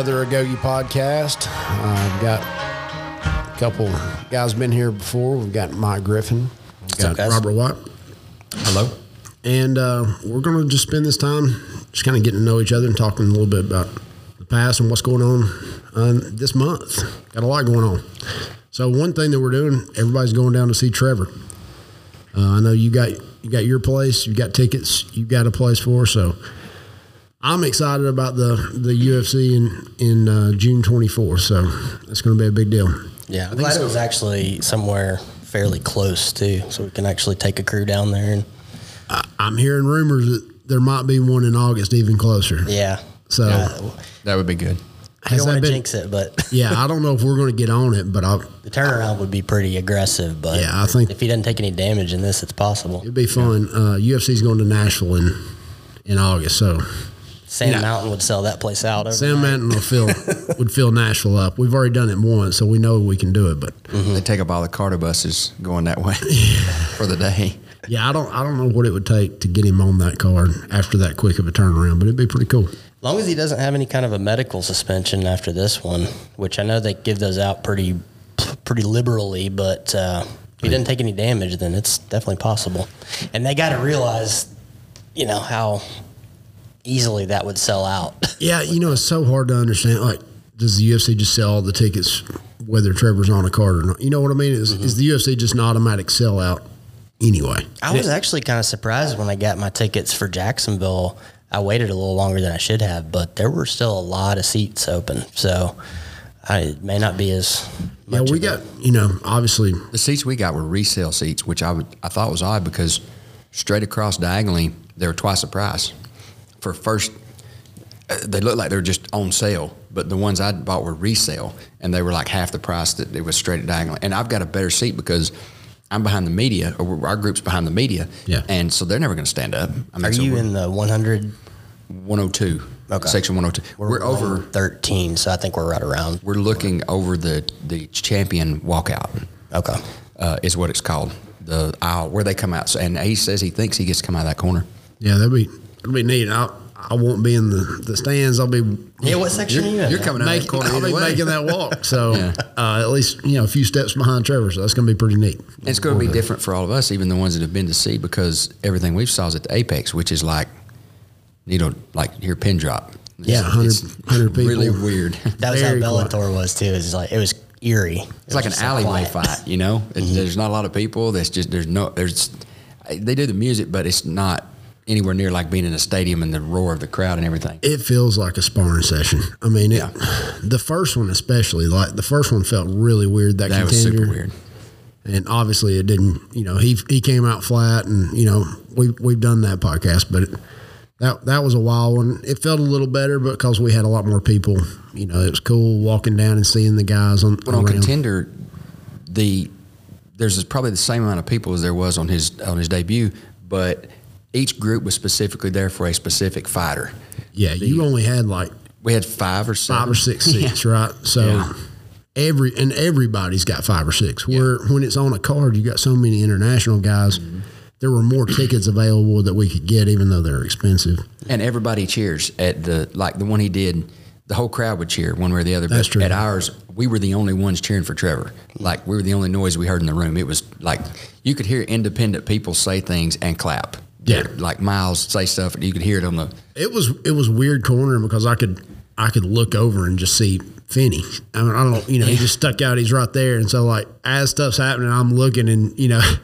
Another Agoge podcast. Uh, I've got a couple guys been here before. We've got Mike Griffin, we've got up? Robert White, Hello. and uh, we're going to just spend this time just kind of getting to know each other and talking a little bit about the past and what's going on uh, this month. Got a lot going on. So one thing that we're doing, everybody's going down to see Trevor. Uh, I know you got you got your place, you got tickets, you got a place for. So I'm excited about the the UFC in in uh, June 24th. So it's going to be a big deal. Yeah, I'm glad it was actually somewhere fairly close too, so we can actually take a crew down there. And I'm hearing rumors that there might be one in August, even closer. yeah, So uh, That would be good. I don't want to jinx it, but Yeah, I don't know if we're going to get on it, but I'll, the turnaround would be pretty aggressive. But Yeah, I think- if he doesn't take any damage in this, it's possible. it'd be fun. Uh, UFC's going to Nashville in in August, so Sand Yeah. Mountain would sell that place out. Sam overnight. Manton will fill would fill Nashville up. We've already done it once, so we know we can do it. But They take up all the Carter buses going that way for the day. yeah, I don't I don't know what it would take to get him on that card after that quick of a turnaround, but it'd be pretty cool. As long as he doesn't have any kind of a medical suspension after this one, which I know they give those out pretty pretty liberally, but uh, if he didn't take any damage, then it's definitely possible. And they got to realize, you know, how easily that would sell out. Yeah, you know, it's so hard to understand. Like, does the UFC just sell all the tickets whether Trevor's on a card or not? You know what I mean? Is, mm-hmm. is the UFC just an automatic sellout anyway? I was actually kind of surprised when I got my tickets for Jacksonville. I waited a little longer than I should have, but there were still a lot of seats open, so I, it may not be as Yeah, we of a- got, you know, obviously, The seats we got were resale seats, which I would I thought was odd because straight across diagonally they were twice the price. For first, uh, they looked like they were just on sale, but the ones I bought were resale, and they were like half the price that it was straight at diagonally. And I've got a better seat because I'm behind the media, or our group's behind the media, Yeah. and so they're never going to stand up. I mean, Are so you we're in the 100? 102, Okay. section 102? We're, over. 13, so I think we're right around. We're looking over the the champion walkout. Okay. uh, is what it's called. The aisle where they come out, So- and he says he thinks he gets to come out of that corner. yeah, that'd be, that'd be neat. I, I won't be in the, the stands. I'll be Yeah, what section are you in? You're coming out of making, corner I'll be either way. making that walk. So Yeah. uh, at least, you know, a few steps behind Trevor. So that's going to be pretty neat. And it's going to be different for all of us, even the ones that have been to see, because everything we've saw is at the apex, which is like, you know, like your pin drop. It's- Yeah, 100 it's 100 people. Really weird. That was Very how quiet. Bellator was too. It's like it was eerie. It's like an alleyway fight, you know. Mm-hmm. There's not a lot of people. There's just there's no there's they do the music, but it's not anywhere near like being in a stadium and the roar of the crowd and everything. It feels like a sparring session. I mean, it, Yeah. the first one especially, like the first one felt really weird. That, That was contender. super weird. and obviously it didn't. You know, he he came out flat, and you know we we've done that podcast, but it, that that was a wild one. It felt a little better because we had a lot more people. You know, it was cool walking down and seeing the guys on. But on around. contender, the there's probably the same amount of people as there was on his on his debut, but each group was specifically there for a specific fighter. yeah, you only had like We had five or seven. five or six seats, right? So. Yeah. Every and everybody's got five or six. Where when it's on a card, you got so many international guys. Mm-hmm. There were more tickets available that we could get, even though they're expensive. And everybody cheers at the like the one he did. The whole crowd would cheer one way or the other. That's but true. At ours, we were the only ones cheering for Trevor. Like we were the only noise we heard in the room. It was like you could hear independent people say things and clap. Yeah. Like Miles say stuff, and you could hear it on the. It was it was weird cornering because I could I could look over and just see Finney. I mean, I don't you know he just stuck out. He's right there, and so like as stuff's happening, I'm looking and you know.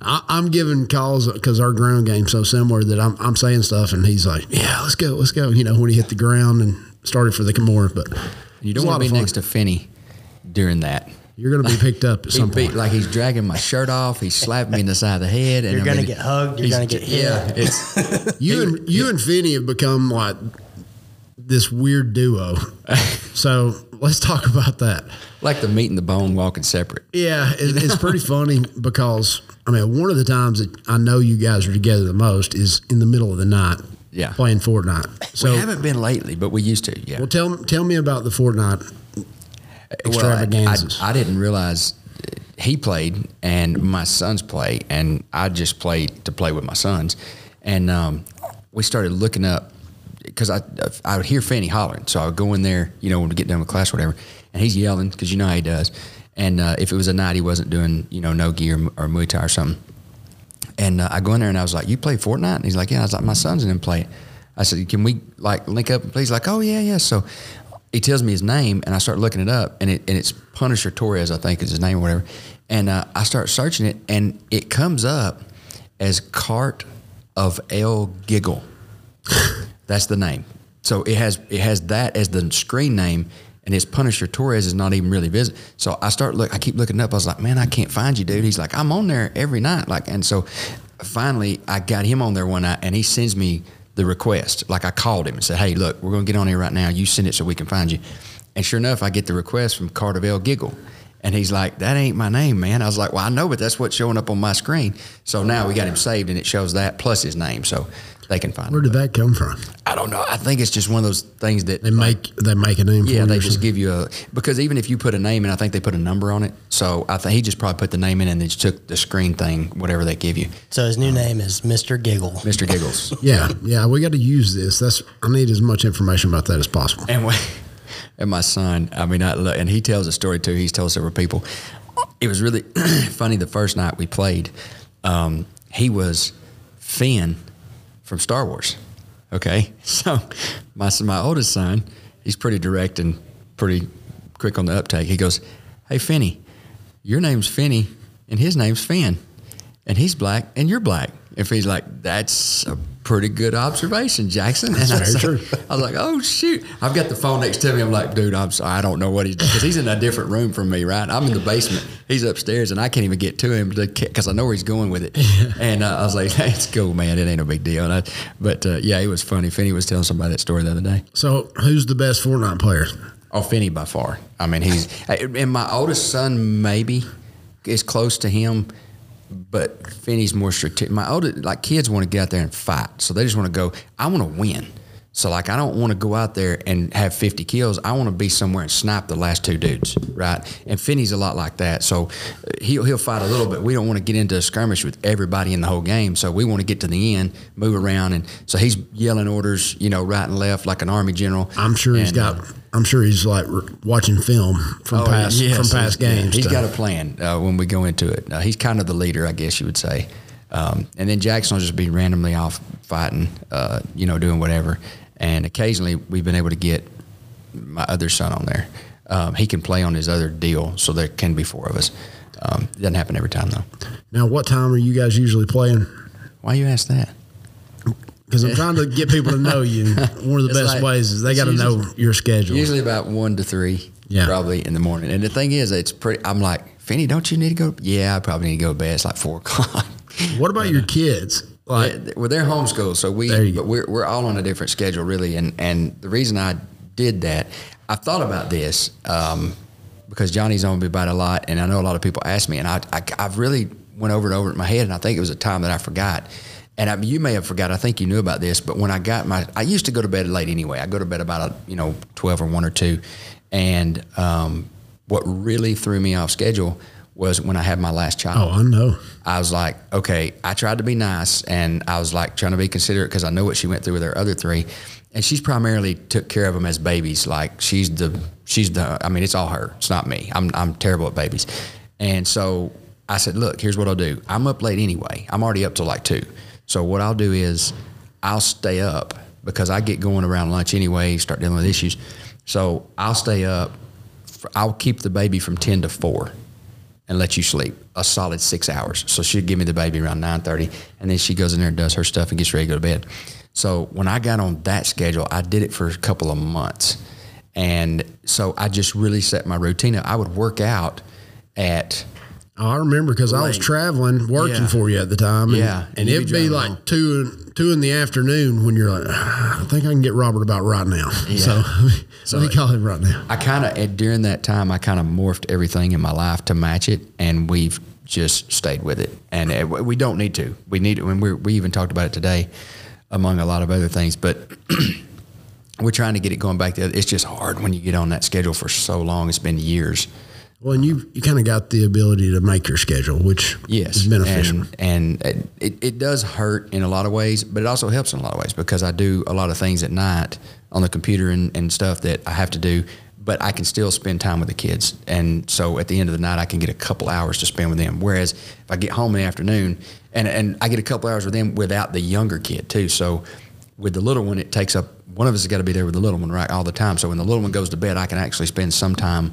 I, I'm giving calls because our ground game's so similar that I'm, I'm saying stuff and he's like, "Yeah, let's go, let's go." You know, when he hit the ground and started for the Kimura, but You don't want to be fun. next to Finney during that. You're going to be picked up at some beat, point. like he's dragging my shirt off. He's slapping me in the side of the head. And You're I gonna mean, get hugged. You're gonna get hit. Yeah, it's You and you and Finney have become like this weird duo. so let's talk about that. Like the meat and the bone walking separate. Yeah, it, it's pretty funny because I mean, one of the times that I know you guys are together the most is in the middle of the night. Yeah. playing Fortnite. So, we haven't been lately, but we used to. Yeah. well, tell tell me about the Fortnite extravaganzas. Well, I, I, I didn't realize he played and my sons play, and I just played to play with my sons. And um, we started looking up because I I would hear Fanny hollering, so I would go in there, you know, when we get done with class, or whatever, and he's yelling because you know how he does. And uh, if it was a night he wasn't doing, you know, no gear or Muay Thai or something, and uh, I go in there and I was like, "You play Fortnite?" And he's like, "Yeah." I was like, "My son's in play it." I said, "Can we like link up?" And please, like, "Oh yeah, yeah." So he tells me his name, and I start looking it up, and it and it's Punisher Torres, I think is his name or whatever. And uh, I start searching it, and it comes up as Cart of El Giggle. That's the name. So it has it has that as the screen name, and his Punisher Torres is not even really visible. So I start look. I keep looking up. I was like, man, I can't find you, dude. He's like, I'm on there every night. Like, and so finally, I got him on there one night, and he sends me the request. Like I called him and said, hey, look, we're gonna get on here right now. You send it so we can find you. And sure enough, I get the request from Carterville Giggle. And he's like, that ain't my name, man. I was like, well, I know, but that's what's showing up on my screen. So now we got him saved and it shows that plus his name. So they can find Where did that come from? I don't know. I think it's just one of those things that They make they make a name for yeah, you they just give you a because even if you put a name in, I think they put a number on it. So I think he just probably put the name in and they just took the screen thing, whatever they give you, So his new name is Mr. Giggle. Mr. Giggles. Yeah, yeah, we got to use this. That's I need as much information about that as possible. and we, and my son, I mean, I, lo- and he tells a story too. He's told several people. It was really funny the first night we played. Um, he was Finn from Star Wars. Okay, so my my oldest son, he's pretty direct and pretty quick on the uptake. He goes, "Hey, Finney, your name's Finney, and his name's Finn, and he's black, and you're black." If he's like, "That's a pretty good observation, Jackson," and I very was, true. like, I was like, "Oh shoot!" I've got the phone next to me. I'm like, "Dude, I'm sorry, I don't know what he's because he's in a different room from me, right? I'm in the basement. He's upstairs, and I can't even get to him because I know where he's going with it." And uh, I was like, hey, "It's cool, man. It ain't no big deal." And I, but uh, yeah, it was funny. Finney was telling somebody that story the other day. So, who's the best Fortnite player? Oh, Finney by far. I mean, he's and my oldest son maybe is close to him, but Finney's more strategic. My older like kids, want to get out there and fight, so they just want to go. I want to win. So like, I don't want to go out there and have 50 kills. I want to be somewhere and snipe the last two dudes, right? And Finney's a lot like that. So he'll he'll fight a little bit. We don't want to get into a skirmish with everybody in the whole game. So we want to get to the end, move around, and so he's yelling orders, you know, right and left like an army general. I'm sure he's got. uh, I'm sure he's like watching film from past yes, from past he's- games. He's to- got a plan uh, when we go into it. Uh, he's kind of the leader, I guess you would say. Um, and then Jackson will just be randomly off fighting, uh, you know, doing whatever. And occasionally we've been able to get my other son on there. Um, he can play on his other deal, so there can be four of us. Um, it doesn't happen every time though. now, what time are you guys usually playing? Why you ask that? Because I'm trying to get people to know you. One of the It's best like- ways is they got to know your schedule. Usually about one to three, Yeah. probably in the morning. And the thing is, it's pretty. I'm like, Finney, don't you need to go? Yeah, I probably need to go to bed. It's like four o'clock. what about your kids? Like, Yeah, well, they're homeschooled, so we There you go. but we're we're all on a different schedule, really. And and the reason I did that, I thought about this um, because Johnny's on me about a lot, and I know a lot of people ask me, and I, I I've really went over and over it in my head, and I think it was a time that I forgot. And I, you may have forgot. I think you knew about this, but when I got my, I used to go to bed late anyway. I go to bed about a, you know twelve or one or two, and um, what really threw me off schedule was when I had my last child. oh, I know. I was like, okay, I tried to be nice and I was like trying to be considerate because I know what she went through with her other three. And she's primarily took care of them as babies. Like she's the, she's the, I mean, it's all her. It's not me. I'm, I'm terrible at babies. And so I said, look, here's what I'll do. I'm up late anyway. I'm already up till like two. So what I'll do is I'll stay up because I get going around lunch anyway, start dealing with issues. So I'll stay up. I'll keep the baby from 10 to 4 and let you sleep a solid six hours. So she'd give me the baby around 9.30 and then she goes in there and does her stuff and gets ready to go to bed. So when I got on that schedule, I did it for a couple of months. And so I just really set my routine up. I would work out at I remember because I was traveling, working Yeah. for you at the time. And, Yeah, and and it'd be be like home. two two in the afternoon when you're like, "Ah, I think I can get Robert about right now. So, so we call him right now. I kind of during that time, I kind of morphed everything in my life to match it, and we've just stayed with it. And uh, we don't need to. We need when we we even talked about it today, among a lot of other things. But we're trying to get it going back. To, it's just hard when you get on that schedule for so long. It's been years. Well, and you you kind of got the ability to make your schedule, which Yes, is beneficial. and, and it, it does hurt in a lot of ways, but it also helps in a lot of ways because I do a lot of things at night on the computer and, and stuff that I have to do, but I can still spend time with the kids, and so at the end of the night, I can get a couple hours to spend with them. Whereas if I get home in the afternoon, and and I get a couple hours with them without the younger kid too, so. With the little one, it takes up one of us has got to be there with the little one right all the time. So when the little one goes to bed, I can actually spend some time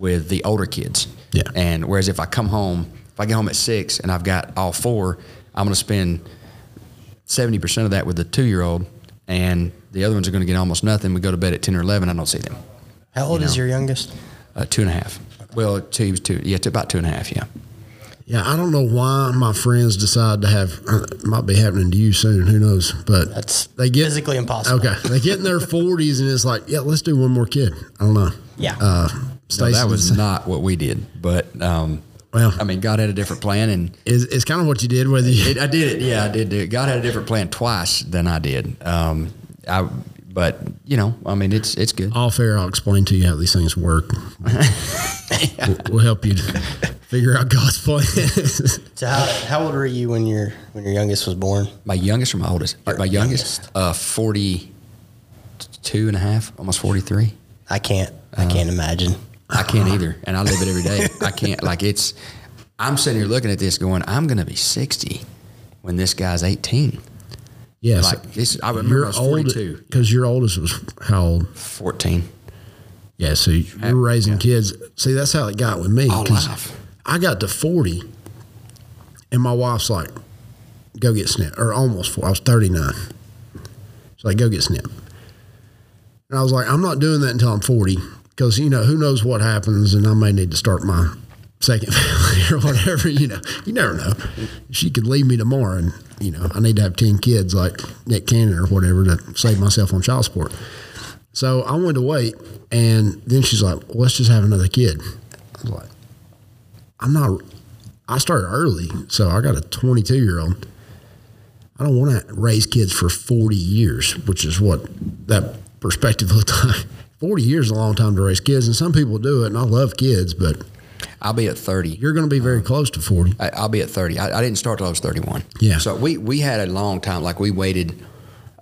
with the older kids. Yeah. And whereas if I come home, if I get home at six and I've got all four, I'm going to spend 70% of that with the two year old, and the other ones are going to get almost nothing. We go to bed at 10 or 11, I don't see them. How old You is your youngest? Uh, two and a half. Well, two, he was two. Yeah, to about two and a half, yeah. yeah, I don't know why my friends decide to have. Uh, it might be happening to you soon. Who knows? But That's they get physically impossible. Okay, they get in their forties and it's like, yeah, let's do one more kid. I don't know. Yeah. Uh, No, that was not what we did. But, um, Well- I mean, God had a different plan, and It's, it's kind of what you did, whether you. it, I did it. Yeah, I did do it. God had a different plan twice than I did. Um, I, but you know, I mean, it's it's good. all fair, I'll explain to you how these things work. we'll, we'll help you figure out God's plan. So how, how old were you when your when your youngest was born? My youngest or my oldest? my youngest, uh, 42 and a half, almost 43. I can't. I can't imagine. I can't either. And I live it every day. I can't, like, it's, I'm sitting here looking at this going, I'm going to be 60 when this guy's 18. yes, Like, this, I remember I was 42, because your oldest was how old? 14. Yeah, so you're uh, raising kids. See, that's how it got with me. All life. I got to 40, and my wife's like, go get snip, or almost four. I was 39. She's like, go get snip. And I was like, I'm not doing that until I'm 40, because, you know, who knows what happens, and I may need to start my second family or whatever, you know. You never know. She could leave me tomorrow, and, you know, I need to have 10 kids like Nick Cannon or whatever to save myself on child support. So I went to wait, and then she's like, well, "Let's just have another kid." I was like, "I'm not." I started early, so I got a 22 year old. I don't want to raise kids for 40 years, which is what that perspective looked like. 40 years is a long time to raise kids, and some people do it, and I love kids, but I'll be at 30. you're going to be very close to 40. I, I'll be at 30. I, I didn't start till I was 31. Yeah. So we, we had a long time, like we waited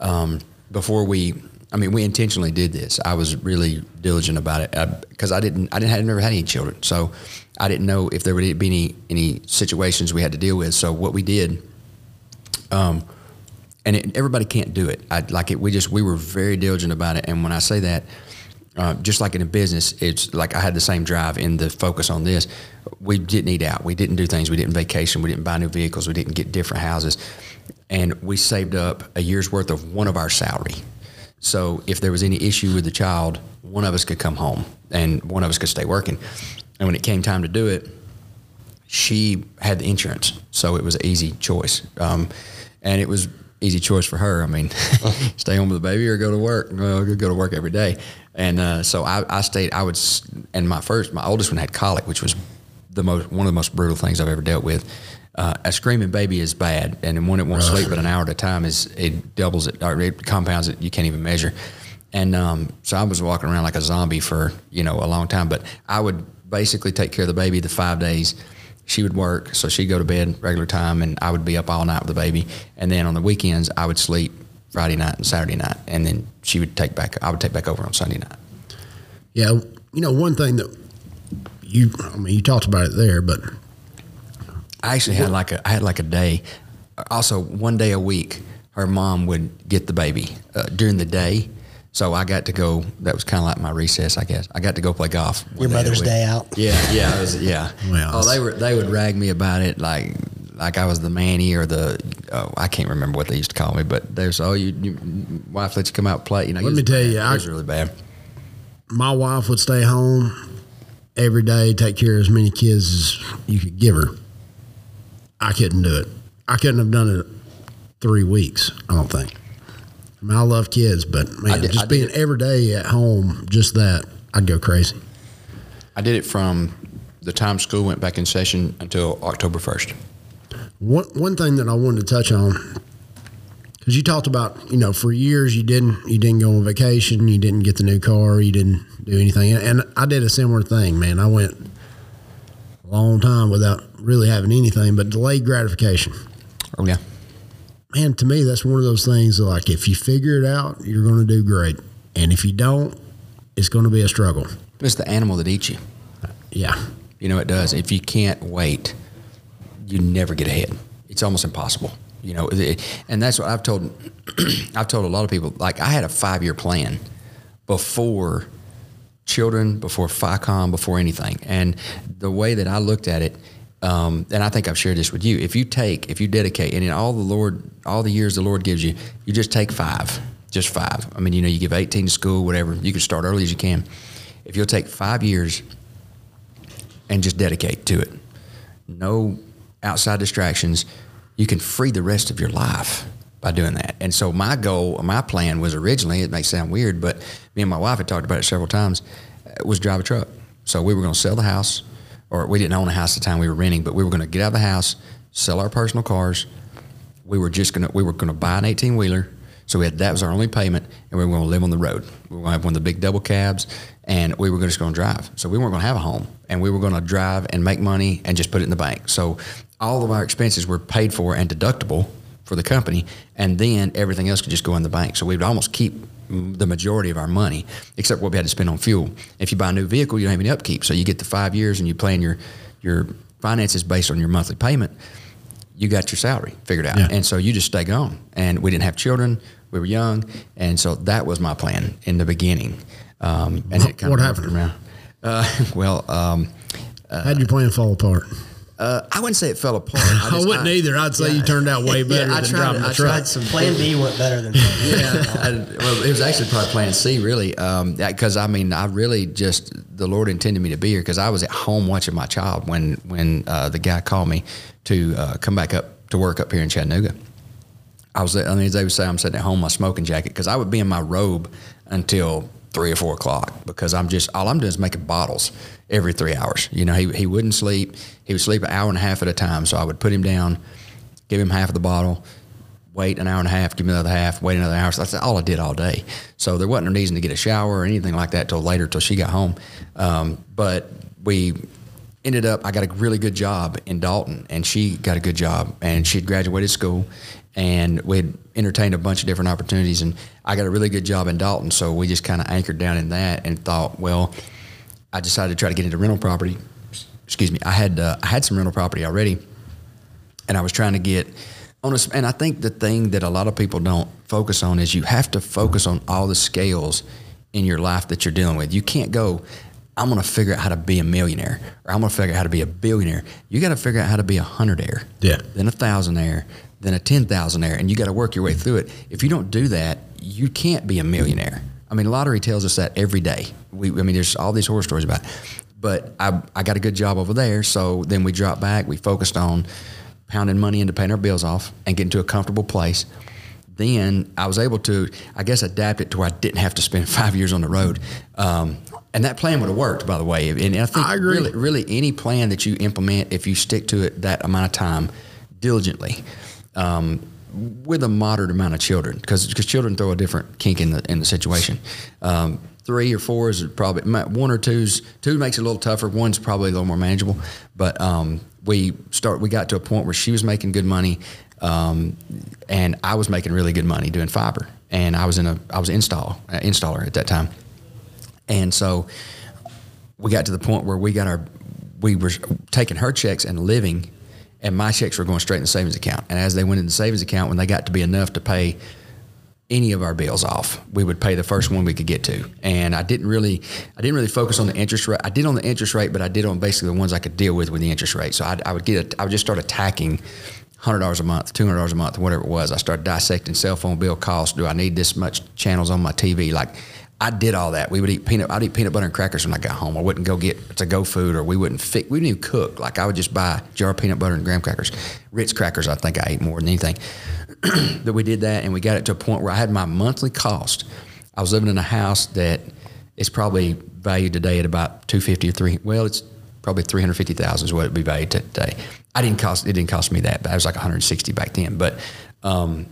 um, before we, I mean, we intentionally did this. I was really diligent about it because I didn't, I didn't, have never had any children. So I didn't know if there would be any, any situations we had to deal with. So what we did, um, and it, everybody can't do it. I like it. We just, we were very diligent about it. And when I say that, uh, just like in a business, it's like I had the same drive in the focus on this. We didn't eat out. We didn't do things. We didn't vacation. We didn't buy new vehicles. We didn't get different houses. And we saved up a year's worth of one of our salary. So if there was any issue with the child, one of us could come home and one of us could stay working. And when it came time to do it, she had the insurance, so it was an easy choice. Um, and it was easy choice for her. I mean, stay home with the baby or go to work. Well, go to work every day. And uh, so I, I stayed. I would, and my first, my oldest one had colic, which was the most one of the most brutal things I've ever dealt with. Uh, a screaming baby is bad, and when it won't sleep but an hour at a time is it doubles it or it compounds it. You can't even measure. And um, so I was walking around like a zombie for you know a long time. But I would basically take care of the baby the five days. She would work, so she'd go to bed regular time, and I would be up all night with the baby. And then on the weekends, I would sleep Friday night and Saturday night, and then she would take back. I would take back over on Sunday night. Yeah, you know, one thing that you, I mean, you talked about it there, but I actually had like a I had like a day. Also, one day a week, her mom would get the baby uh, during the day. So I got to go. That was kind of like my recess, I guess. I got to go play golf. Your Mother's. Day out. Yeah, yeah, was, yeah. Well, oh, they were they would rag me about it like like I was the manny or the oh, I can't remember what they used to call me, but they was oh you, you wife let you come out and play. You know, Let me was tell bad. you, it I- was really bad. my wife would stay home every day, take care of as many kids as you could give her. I couldn't do it. I couldn't have done it three weeks. I don't think. I mean, I love kids, but man, did- just being every day at home, just that, I'd go crazy. I did it from the time school went back in session until October 1st. One one thing that I wanted to touch on because you talked about you know for years you didn't you didn't go on vacation, you didn't get the new car, you didn't do anything, and I did a similar thing, man. I went a long time without really having anything but delayed gratification. Oh, yeah. Man, to me, that's one of those things like if you figure it out, you're going to do great, and if you don't, it's going to be a struggle. It's the animal that eats you. Yeah, You know, it does. If you can't wait, you never get ahead. It's almost impossible. You know, and that's what I've told. I've told a lot of people. Like I had a five year plan before children, before FICOM, before anything. And the way that I looked at it, um, and I think I've shared this with you. If you take, if you dedicate, and in all the Lord, all the years the Lord gives you, you just take five, just five. I mean, you know, you give 18 to school, whatever. You can start early as you can. If you'll take five years and just dedicate to it, no outside distractions, you can free the rest of your life by doing that. And so my goal, my plan was originally, it may sound weird, but me and my wife had talked about it several times, uh, was drive a truck. So we were going to sell the house, or we didn't own a house at the time we were renting, but we were going to get out of the house, sell our personal cars. We were just going to, we were going to buy an 18 wheeler. So we had, that was our only payment, and we were going to live on the road. We were going to have one of the big double cabs, and we were just going to drive. So we weren't going to have a home, and we were going to drive and make money and just put it in the bank. So all of our expenses were paid for and deductible for the company, and then everything else could just go in the bank. So we would almost keep the majority of our money, except what we had to spend on fuel. If you buy a new vehicle, you don't have any upkeep, so you get the five years and you plan your your finances based on your monthly payment you got your salary figured out. Yeah. And so you just stay gone. And we didn't have children. We were young. And so that was my plan in the beginning. Um, and it kind What of happened? around. Uh, well, um, how'd your plan fall apart? Uh, I wouldn't say it fell apart. I, just- wouldn't either. I'd say you turned out way better I than tried- driving I the truck. tried some Plan B went better than plan A. yeah, I, well, it was actually probably plan C, really, because I mean, I really just the Lord intended me to be here because I was at home watching my child when when uh, the guy called me to uh, come back up to work up here in Chattanooga. I was, I mean, as they would say, I'm sitting at home in my smoking jacket because I would be in my robe until three or four o'clock because I'm just all I'm doing is making bottles every three hours. You know, he he wouldn't sleep. He would sleep an hour and a half at a time, so I would put him down, give him half of the bottle, wait an hour and a half, give me another half, wait another hour. So that's all I did all day. So there wasn't a reason to get a shower or anything like that till later, till she got home. Um, but we ended up, I got a really good job in Dalton, and she got a good job, and she'd graduated school, and we'd entertained a bunch of different opportunities, and I got a really good job in Dalton. So we just kind of anchored down in that and thought, well, I decided to try to get into rental property. Excuse me. I had uh, I had some rental property already, and I was trying to get on a. And I think the thing that a lot of people don't focus on is you have to focus on all the scales in your life that you're dealing with. You can't go. I'm going to figure out how to be a millionaire, or I'm going to figure out how to be a billionaire. You got to figure out how to be a hundredaire, Yeah. then a thousandaire, then a ten thousandaire, and you got to work your way through it. If you don't do that, you can't be a millionaire. I mean, lottery tells us that every day. We, I mean, there's all these horror stories about. It. But I, I got a good job over there, so then we dropped back. We focused on pounding money into paying our bills off and getting to a comfortable place. Then I was able to, I guess, adapt it to where I didn't have to spend five years on the road. Um, and that plan would have worked, by the way. And I think I agree. really, really any plan that you implement, if you stick to it that amount of time diligently, um, with a moderate amount of children, because children throw a different kink in the in the situation. Um, three or four is probably one or two's two makes it a little tougher. One's probably a little more manageable. But um, we start we got to a point where she was making good money, um, and I was making really good money doing fiber, and I was in a I was install uh, installer at that time, and so we got to the point where we got our we were taking her checks and living and my checks were going straight in the savings account. And as they went in the savings account when they got to be enough to pay any of our bills off we would pay the first one we could get to. And i didn't really i didn't really focus on the interest rate. I did on the interest rate but i did on basically the ones i could deal with with the interest rate. So i, I would get a, i would just start attacking $100 a month $200 a month whatever it was. I started dissecting cell phone bill costs. Do i need this much channels on my tv like I did all that. We would eat peanut. I'd eat peanut butter and crackers when I got home. I wouldn't go get to go food, or we wouldn't fix. We didn't even cook. Like I would just buy jar of peanut butter and graham crackers, Ritz crackers. I think I ate more than anything. that we did that, and we got it to a point where I had my monthly cost. I was living in a house that is probably valued today at about two fifty or three. Well, it's probably three hundred fifty thousand is what it'd be valued today. I didn't cost. It didn't cost me that. But I was like one hundred sixty back then. But um,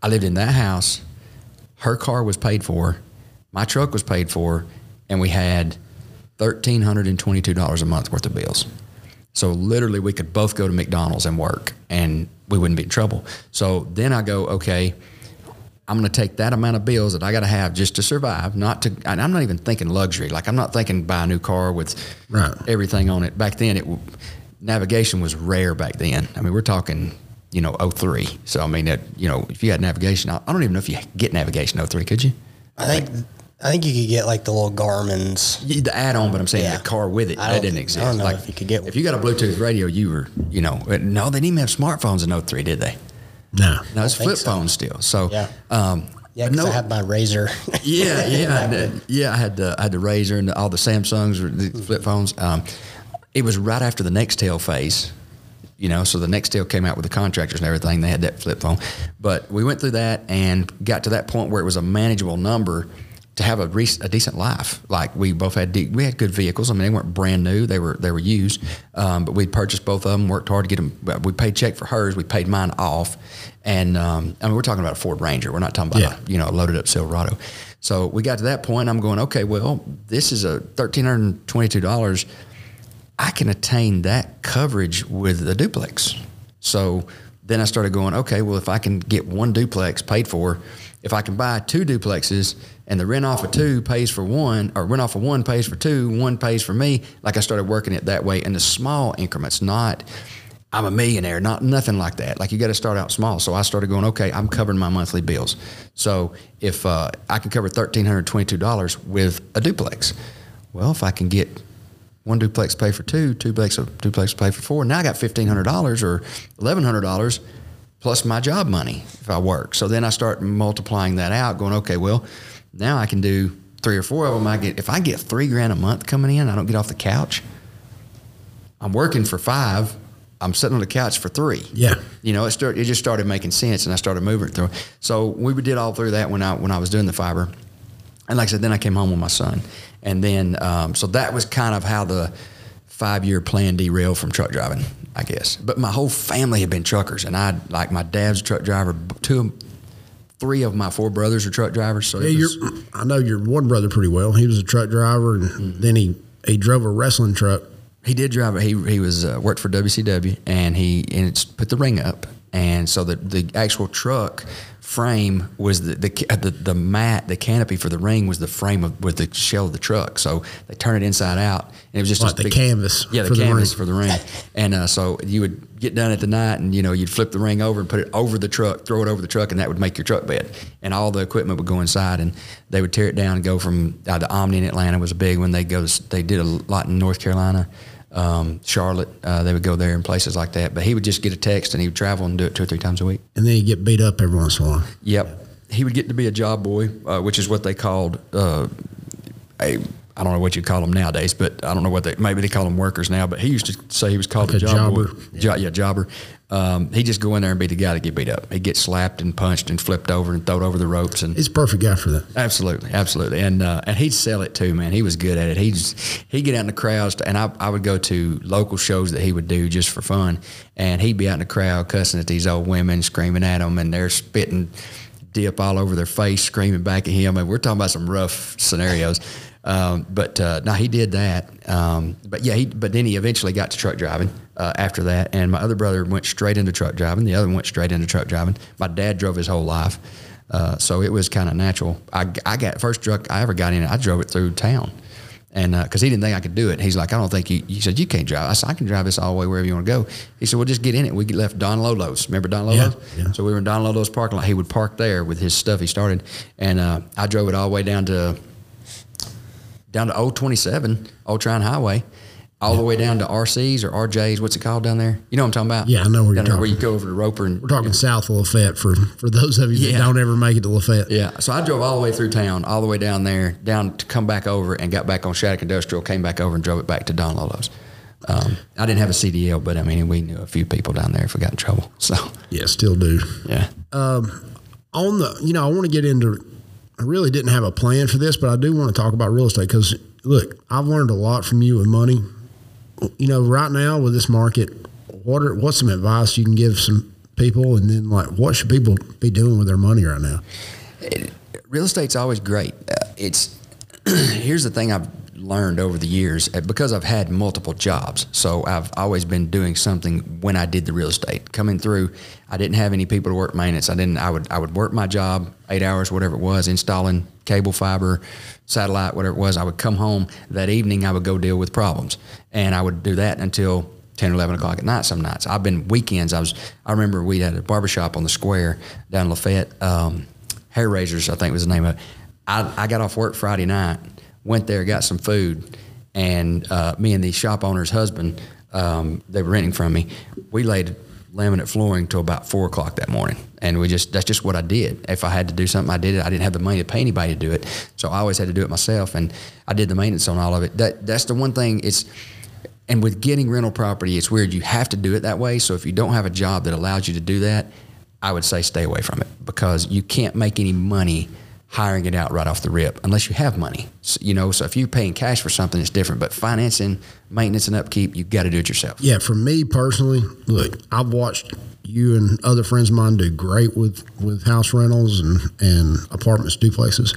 I lived in that house. Her car was paid for my truck was paid for, and we had thirteen hundred and twenty-two dollars a month worth of bills. So literally, we could both go to McDonald's and work, and we wouldn't be in trouble. So then I go, okay, I'm going to take that amount of bills that I got to have just to survive. Not to, and I'm not even thinking luxury. Like I'm not thinking buy a new car with Right. everything on it. Back then, it navigation was rare. Back then, I mean, we're talking. You know, 03. So I mean, that you know, if you had navigation, I I don't even know if you get navigation 03. Could you? I think I think you could get like the little Garmin's. Yeah, the add-on, but I'm saying Yeah. the car with it I that didn't exist. I don't know if you could get one. If you got a Bluetooth radio, you were, you know, no, they didn't even have smartphones in 03, did they? No. No, it's think flip so. phones still. So, Yeah. um, Yeah, because no, I had my Razr. yeah, yeah, I did. yeah. I had the I had the Razr and all the Samsungs, or the flip phones. Um, it was right after the Nextel phase, you know. So the Nextel came out with the contractors and everything. They had that flip phone, but we went through that and got to that point where it was a manageable number to have a, re- a decent life. Like we both had de- we had good vehicles. I mean, they weren't brand new; they were they were used. Um, but we purchased both of them, worked hard to get them. We paid check for hers. We paid mine off, and um, I mean, we're talking about a Ford Ranger. We're not talking about Yeah. a, you know a loaded up Silverado. So we got to that point. I'm going, okay, well, this is a thirteen hundred twenty-two dollars. I can attain that coverage with a duplex. So then I started going, okay, well, if I can get one duplex paid for, if I can buy two duplexes and the rent off of two pays for one, or rent off of one pays for two, one pays for me, like I started working it that way in the small increments, not I'm a millionaire, not nothing like that. Like you got to start out small. So I started going, okay, I'm covering my monthly bills. So if uh, I can cover thirteen hundred twenty-two dollars with a duplex, well, if I can get one duplex pay for two, two duplex duplex pay for four. Now I got fifteen hundred dollars or eleven hundred dollars plus my job money if I work. So then I start multiplying that out, going, okay, well, now I can do three or four of them. I get if I get three grand a month coming in, I don't get off the couch. I'm working for five. I'm sitting on the couch for three. Yeah. You know, it start, it just started making sense, and I started moving through. So we did all through that when I when I was doing the fiber, and like I said, then I came home with my son, and then um, so that was kind of how the five year plan derailed from truck driving, I guess. But my whole family had been truckers, and I like my dad's a truck driver. Two, three of my four brothers are truck drivers. So Yeah, was- I know your one brother pretty well. He was a truck driver, and Mm-hmm. then he, he drove a wrestling truck. He did drive. He he was uh, worked for WCW, and he and it's put the ring up, and so the the actual truck frame was the the the, the mat, the canopy for the ring was the frame of with the shell of the truck. So they turn it inside out, and it was just Like the canvas Yeah, the for the canvas ring. for the ring, and uh, so you would get done at the night, and you know you'd flip the ring over and put it over the truck, throw it over the truck, and that would make your truck bed, and all the equipment would go inside, and they would tear it down and go from uh, the Omni in Atlanta was a big one. They go, to, they did a lot in North Carolina um, Charlotte. Uh, they would go there and places like that. But he would just get a text and he would travel and do it two or three times a week. And then you get beat up every once in a while. Yep. He would get to be a job boy, uh, which is what they called uh, a. I don't know what you call them nowadays, but I don't know what they maybe they call them workers now. But he used to say he was called Like a a job jobber. boy. Jo- yeah, jobber. Um, he'd just go in there and be the guy that get beat up. He'd get slapped and punched and flipped over and thrown over the ropes and He's a perfect guy for that. Absolutely, absolutely, and uh, and he'd sell it too, man. He was good at it. He'd he'd get out in the crowds, and I, I would go to local shows that he would do just for fun, and he'd be out in the crowd cussing at these old women, screaming at them, and they're spitting dip all over their face, screaming back at him. And we're talking about some rough scenarios. Um, but uh, no, he did that. Um, but yeah, he, but then he eventually got to truck driving uh, after that. And my other brother went straight into truck driving. The other one went straight into truck driving. My dad drove his whole life. Uh, so it was kind of natural. I, I got first truck I ever got in. I drove it through town, and because he didn't think I could do it, he's like, I don't think you. He said you can't drive. I said I can drive this all the way wherever you want to go. He said, well, just get in it. We left Don Lolo's. Remember Don Lolo's? Yeah, yeah. So we were in Don Lolo's parking lot. He would park there with his stuff he started, and uh, I drove it all the way down to down to Old 27, Old Tryon Highway, all the way down to RCs or RJs. What's it called down there? You know what I'm talking about? Yeah, I know where down you're there Where you go over to Roper and We're talking south of Lafayette for for those of you Yeah. that don't ever make it to Lafayette. Yeah, so I drove all the way through town, all the way down there, down to come back over, and got back on Shattuck Industrial. Came back over and drove it back to Don Lolo's. Um, I didn't have a CDL, but I mean, we knew a few people down there if we got in trouble. So Yeah, still do. yeah, on the you know i want to get into i really didn't have a plan for this but i do want to talk about real estate because look i've learned a lot from you with money. You know right now with this market what are what's some advice you can give some people? And then like what should people be doing with their money right now? Real estate's always great. Uh, it's here's the thing I've learned over the years uh, because I've had multiple jobs. So I've always been doing something when I did the real estate. Coming through, I didn't have any people to work maintenance. I didn't. I would I would work my job eight hours, whatever it was, installing cable, fiber, satellite, whatever it was. I would come home that evening. I would go deal with problems, and I would do that until 10 or 11 o'clock at night some nights. I've been weekends. I was, I remember we had a barbershop on the square down Lafayette. Um, Hair Raisers, I think was the name of it. I, I got off work Friday night, went there, got some food, and uh, me and the shop owner's husband, um, they were renting from me. We laid laminate flooring till about four o'clock that morning, and we just that's just what I did. If I had to do something, I did it. I didn't have the money to pay anybody to do it, so I always had to do it myself, and I did the maintenance on all of it. That that's the one thing. It's and with getting rental property, it's weird. You have to do it that way. So if you don't have a job that allows you to do that, I would say stay away from it because you can't make any money hiring it out right off the rip unless you have money. So, you know, so if you're paying cash for something, it's different. But financing, maintenance, and upkeep, you got to do it yourself. yeah for me personally look i've watched you and other friends of mine do great with with house rentals and and apartments duplexes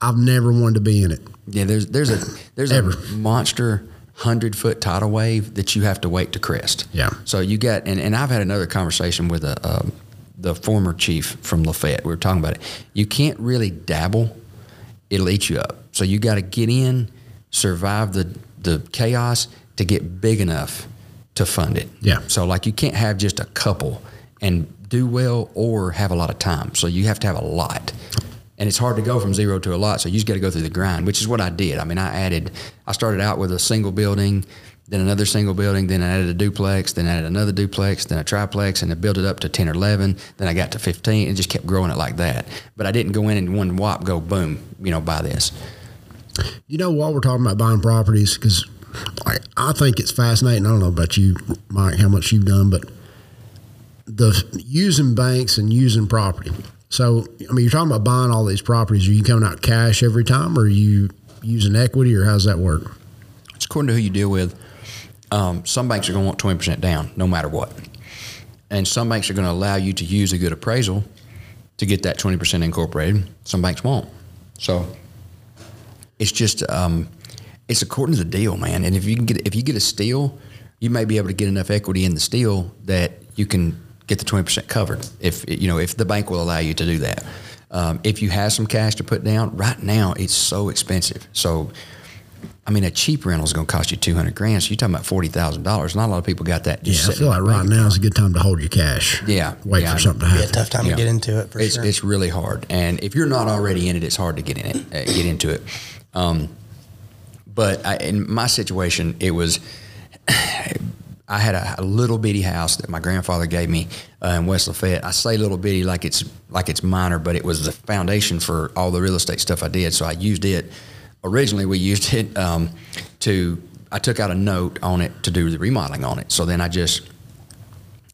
i've never wanted to be in it Yeah, there's there's a there's Ever. a monster hundred foot tidal wave that you have to wait to crest. Yeah. So you got and, and I've had another conversation with a um, the former chief from Lafayette. We were talking about it. You can't really dabble; it'll eat you up. So you got to get in, survive the the chaos to get big enough to fund it. Yeah. So like you can't have just a couple and do well or have a lot of time. So you have to have a lot. And it's hard to go from zero to a lot. So you just got to go through the grind, which is what I did. I mean, I added, I started out with a single building, then another single building, then I added a duplex, then added another duplex, then a triplex, and I built it up to 10 or 11. Then I got to 15 and just kept growing it like that. But I didn't go in and one whop go boom, you know, buy this. You know, while we're talking about buying properties, because like, I think it's fascinating. I don't know about you, Mike, how much you've done, but the using banks and using property. So, I mean, you're talking about buying all these properties. Are you coming out cash every time, or are you using equity, or how's that work? It's according to who you deal with. Um, some banks are going to want twenty percent down, no matter what, and some banks are going to allow you to use a good appraisal to get that twenty percent incorporated. Some banks won't. So it's just um, it's according to the deal, man. And if you can get if you get a steal, you may be able to get enough equity in the steal that you can get the twenty percent covered. If you know if the bank will allow you to do that. Um, if you have some cash to put down, right now it's so expensive. So I mean, a cheap rental is going to cost you two hundred grand. So you're talking about forty thousand dollars. Not a lot of people got that. Yeah, I feel like right now is a good time to hold your cash. Yeah, Wait yeah, for something to Be a happen. tough time Yeah. to get into it for it's, sure. it's really hard, and if you're not already in it, it's hard to get in it, uh, get into it. Um, but I, in my situation, it was I had a, a little bitty house that my grandfather gave me uh, in West Lafayette. I say little bitty like it's like it's minor, but it was the foundation for all the real estate stuff I did. So I used it. Originally, we used it um, to. I took out a note on it to do the remodeling on it. So then I just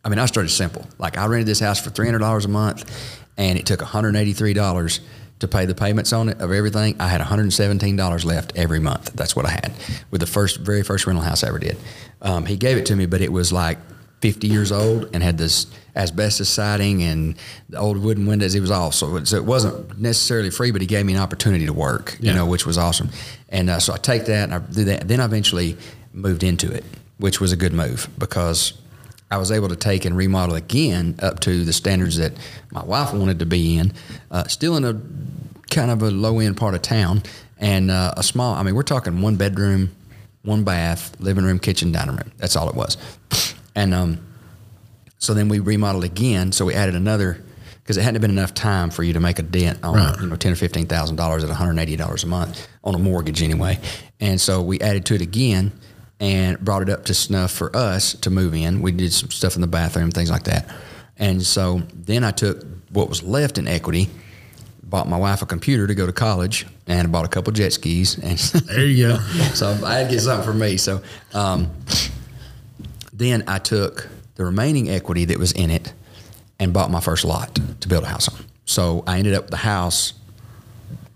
I mean, I started simple. Like I rented this house for three hundred dollars a month, and it took one hundred eighty three dollars to pay the payments on it of everything. I had one hundred seventeen dollars left every month. That's what I had with the first, very first rental house I ever did. Um, he gave it to me, but it was like fifty years old and had this asbestos siding and the old wooden windows. It was all so it, so it wasn't necessarily free, but he gave me an opportunity to work. You know, which was awesome. And uh, so I take that and I do that. Then I eventually moved into it, which was a good move because I was able to take and remodel again up to the standards that my wife wanted to be in, uh, still in a kind of a low end part of town, and uh, a small. I mean, we're talking one bedroom, one bath, living room, kitchen, dining room. That's all it was. And um, so then we remodeled again. So we added another because it hadn't been enough time for you to make a dent on Right. you know ten or fifteen thousand dollars at one hundred eighty dollars a month on a mortgage anyway. And so we added to it again. and brought it up to snuff for us to move in. We did some stuff in the bathroom, things like that. And so then I took what was left in equity, bought my wife a computer to go to college, and bought a couple jet skis. And There you go. so I had to get something for me. So um, then I took the remaining equity that was in it and bought my first lot to build a house on. So I ended up with the house,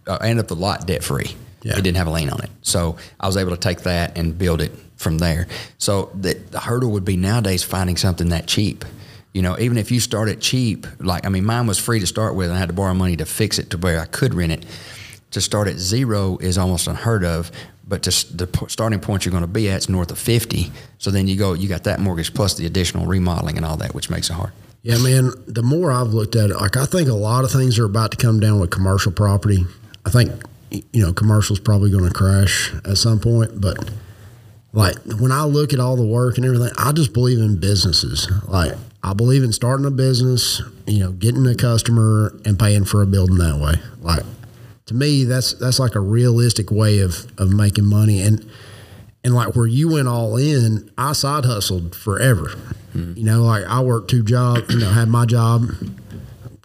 uh, I ended up the lot debt free. Yeah. It didn't have a lien on it. So I was able to take that and build it from there. So the, the hurdle would be nowadays finding something that cheap. You know, even if you start started cheap, like, I mean, mine was free to start with and I had to borrow money to fix it to where I could rent it. To start at zero is almost unheard of, but to the starting point you're going to be at is north of 50. So then you go, you got that mortgage plus the additional remodeling and all that, which makes it hard. Yeah, man. The more I've looked at it, like I think a lot of things are about to come down with commercial property. I think you know commercial's probably going to crash at some point, but like when I look at all the work and everything, I just believe in businesses. Like I believe in starting a business, you know, getting a customer and paying for a building that way. Like to me, that's that's like a realistic way of of making money and and like where you went all in, I side hustled forever. You know, like I worked two jobs, you know, had my job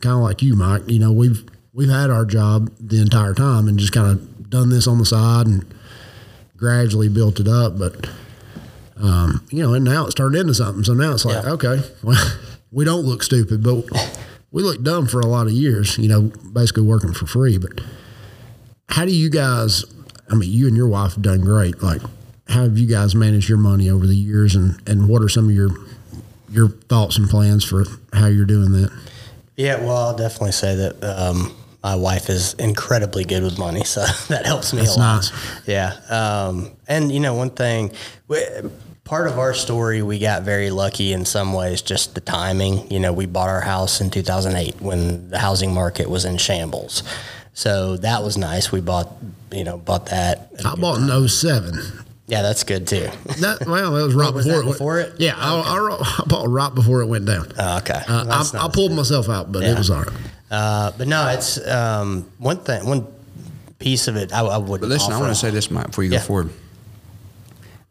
kind of like you, Mike. You know, we've we've had our job the entire time and just kind of done this on the side and gradually built it up. But um, you know, and now it's turned into something. So now it's like, Yeah. okay, well, we don't look stupid, but we looked dumb for a lot of years. You know, basically working for free. But how do you guys? I mean, you and your wife have done great. Like, how have you guys managed your money over the years, and and what are some of your your thoughts and plans for how you're doing that? Yeah, well, I'll definitely say that um, my wife is incredibly good with money, so that helps me That's a lot. nice. Yeah, um, and you know, one thing, we, part of our story, we got very lucky in some ways, just the timing. You know, we bought our house in 2008 when the housing market was in shambles, so that was nice. We bought, you know, bought that. I bought in 07. Yeah, that's good too. That well, that was right was before that it. before went, it? Yeah, I, I, I bought right before it went down. Oh, okay, Uh, That's I, I nice. pulled myself out, but it was all right. Uh, but no, it's um, one thing, one piece of it. I, I would. But listen, I want to say this, Mike, before you Yeah. go forward.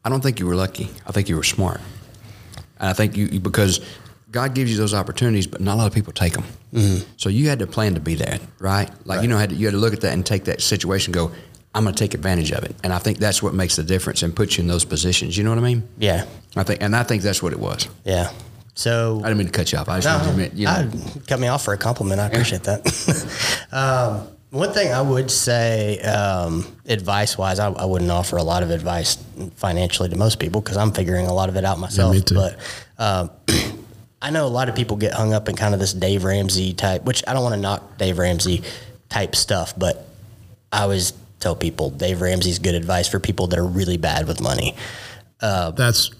I don't think you were lucky. I think you were smart. And I think you, you- because God gives you those opportunities, but not a lot of people take them. Mm-hmm. So you had to plan to be that, right? Like you know, had to, you had to look at that and take that situation, and go, I'm going to take advantage of it. And I think that's what makes the difference and puts you in those positions. You know what I mean? Yeah, I think, and I think that's what it was. yeah. So I didn't mean to cut you off. I just wanted to admit, you know, I- cut me off for a compliment. I appreciate that. um, one thing I would say, um, advice wise, I, I wouldn't offer a lot of advice financially to most people because I'm figuring a lot of it out myself. me too. But um, I know a lot of people get hung up in kind of this Dave Ramsey type, which I don't want to knock Dave Ramsey type stuff, but I always tell people Dave Ramsey's good advice for people that are really bad with money. Uh, that's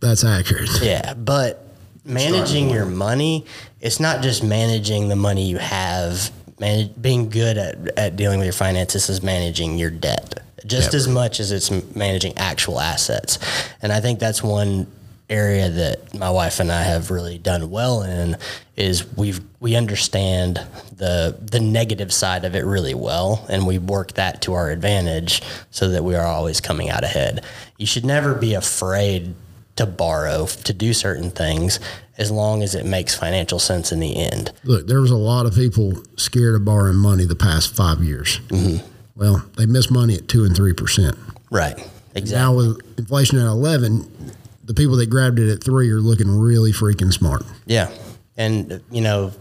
that's accurate. Yeah, but managing your money, it's not just managing the money you have. Man, being good at, at dealing with your finances is managing your debt just Yep. as much as it's managing actual assets. And I think that's one area that my wife and I have really done well in is we've we understand the the negative side of it really well and we work that to our advantage so that we are always coming out ahead. You should never be afraid to borrow to do certain things as long as it makes financial sense in the end. Look, there was a lot of people scared of borrowing money the past five years. Mm-hmm. Well, they missed money at two and three percent. Right. Exactly. Now with inflation at eleven, the people that grabbed it at three are looking really freaking smart. Yeah, and you know,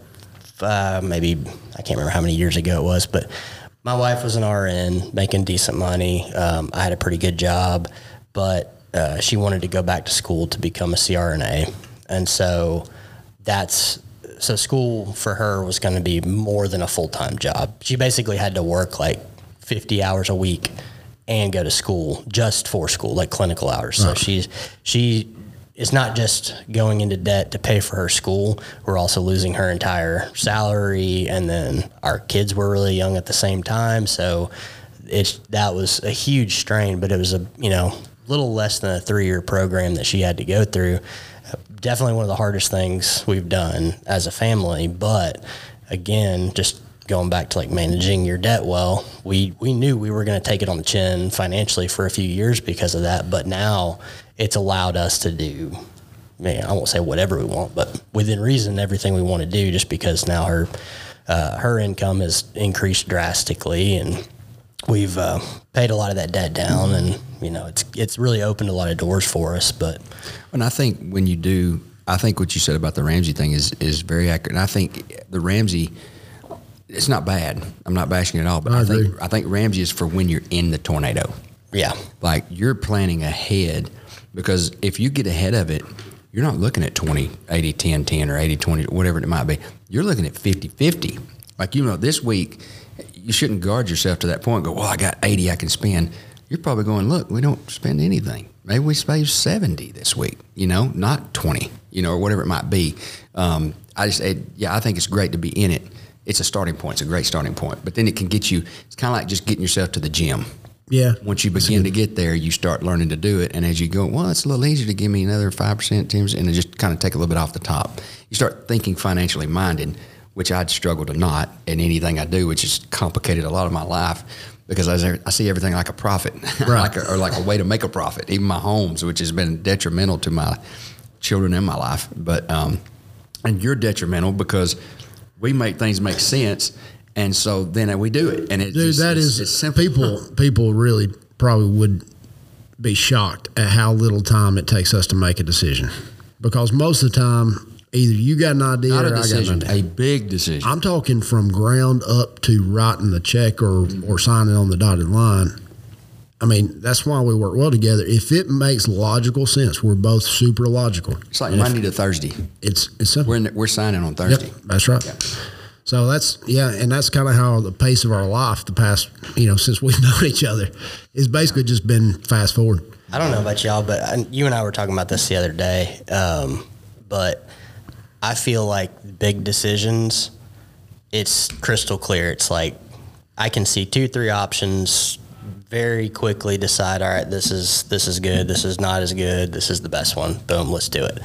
uh, maybe I can't remember how many years ago it was, but my wife was an RN making decent money. Um, I had a pretty good job, but uh, she wanted to go back to school to become a CRNA, and so that's so school for her was going to be more than a full time job. She basically had to work like fifty hours a week and go to school just for school, like clinical hours. So she's she is not just going into debt to pay for her school. We're also losing her entire salary, and then our kids were really young at the same time. So it's that was a huge strain, but it was a you know little less than a three year program that she had to go through. Definitely one of the hardest things we've done as a family, but again, just going back to like managing your debt well, we we knew we were going to take it on the chin financially for a few years because of that, but now it's allowed us to do. Man, I won't say whatever we want, but within reason, everything we want to do, just because now her uh, her income has increased drastically, and we've uh, paid a lot of that debt down, and you know it's it's really opened a lot of doors for us. But And I think when you do, I think what you said about the Ramsey thing is is very accurate. And I think the Ramsey, it's not bad. I'm not bashing it at all, but I I, think. I think Ramsey is for when you're in the tornado. yeah, Like you're planning ahead because if you get ahead of it, you're not looking at 20, 80, 10, 10 or 80, 20, whatever it might be. You're looking at 50, 50. Like, you know, this week, you shouldn't guard yourself to that point point. go, well, I got 80 I can spend. You're probably going, look, we don't spend anything. Maybe we save 70 this week, you know, not 20, you know, or whatever it might be. Um, I just, it, yeah, I think it's great to be in it. It's a starting point. It's a great starting point. But then it can get you, it's kind of like just getting yourself to the gym Yeah. once you begin to get there, you start learning to do it. And as you go, well, it's a little easier to give me another 5%, 10%, and just kind of take a little bit off the top. You start thinking financially minded, which I'd struggle to not in anything I do, which has complicated a lot of my life because I, I see everything like a profit Right. like a, or like a way to make a profit, even my homes, which has been detrimental to my children and my life. But, um, and you're detrimental because we make things make sense. And so then we do it. And it Dude, just, that it's, is it's simple. people. People really probably would be shocked at how little time it takes us to make a decision, because most of the time, either you got an idea Not or a I got an idea. a big decision. I'm talking from ground up to writing the check or or signing on the dotted line. I mean, that's why we work well together. If it makes logical sense, we're both super logical. It's like And if Monday to Thursday. It's it's simple. We're in, we're signing on Yep, Thursday. that's right. So that's yeah, and that's kind of how the pace of our life the past you know since we've known each other is basically just been fast forward. I don't know about y'all, but I, you and I were talking about this the other day. Um, but I feel like big decisions, it's crystal clear. It's like I can see two, three options, very quickly decide. All right, this is this is good. This is not as good. This is the best one. Boom, let's do it.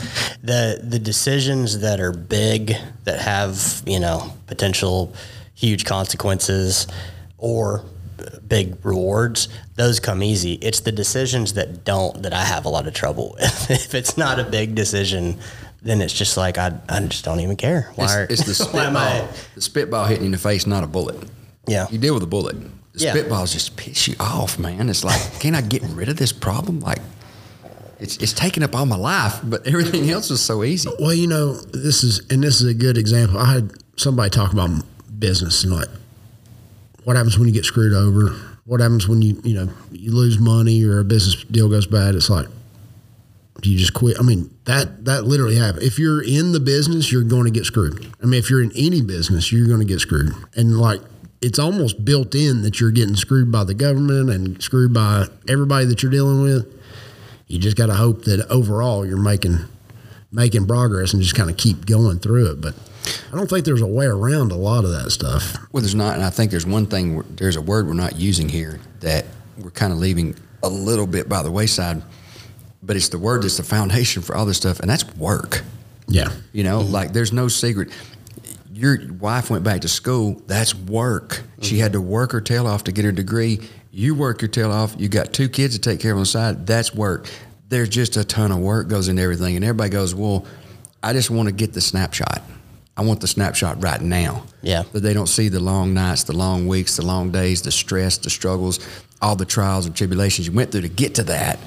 The the decisions that are big, that have you know potential huge consequences, or big rewards, those come easy. It's the decisions that don't that I have a lot of trouble with. if it's not a big decision, then it's just like I, I just don't even care. Why are, It's, it's the why am I- spitball. The spitball hitting you in the face, not a bullet. Yeah. You deal with a bullet. The Yeah. spitballs just piss you off, man. It's like, can I get rid of this problem? Like, it's it's taking up all my life, but everything else is so easy. Well, you know, this is and this is a good example. I had somebody talk about business and like what happens when you get screwed over. What happens when you you know you lose money or a business deal goes bad? It's like do you just quit? I mean that that literally happens. If you're in the business, you're going to get screwed. I mean, if you're in any business, you're going to get screwed. And like it's almost built in that you're getting screwed by the government and screwed by everybody that you're dealing with. You just got to hope that overall you're making making progress and just kind of keep going through it. But I don't think there's a way around a lot of that stuff. Well, there's not, and I think there's one thing. There's a word we're not using here that we're kind of leaving a little bit by the wayside, but it's the word that's the foundation for all this stuff, and that's work. Yeah. You know, mm-hmm. like there's no secret. Your wife went back to school. That's work. She had to work her tail off to get her degree. You work your tail off. You got two kids to take care of on the side. That's work. There's just a ton of work goes into everything, and everybody goes, "Well, I just want to get the snapshot. I want the snapshot right now." Yeah. But they don't see the long nights, the long weeks, the long days, the stress, the struggles, all the trials and tribulations you went through to get to that.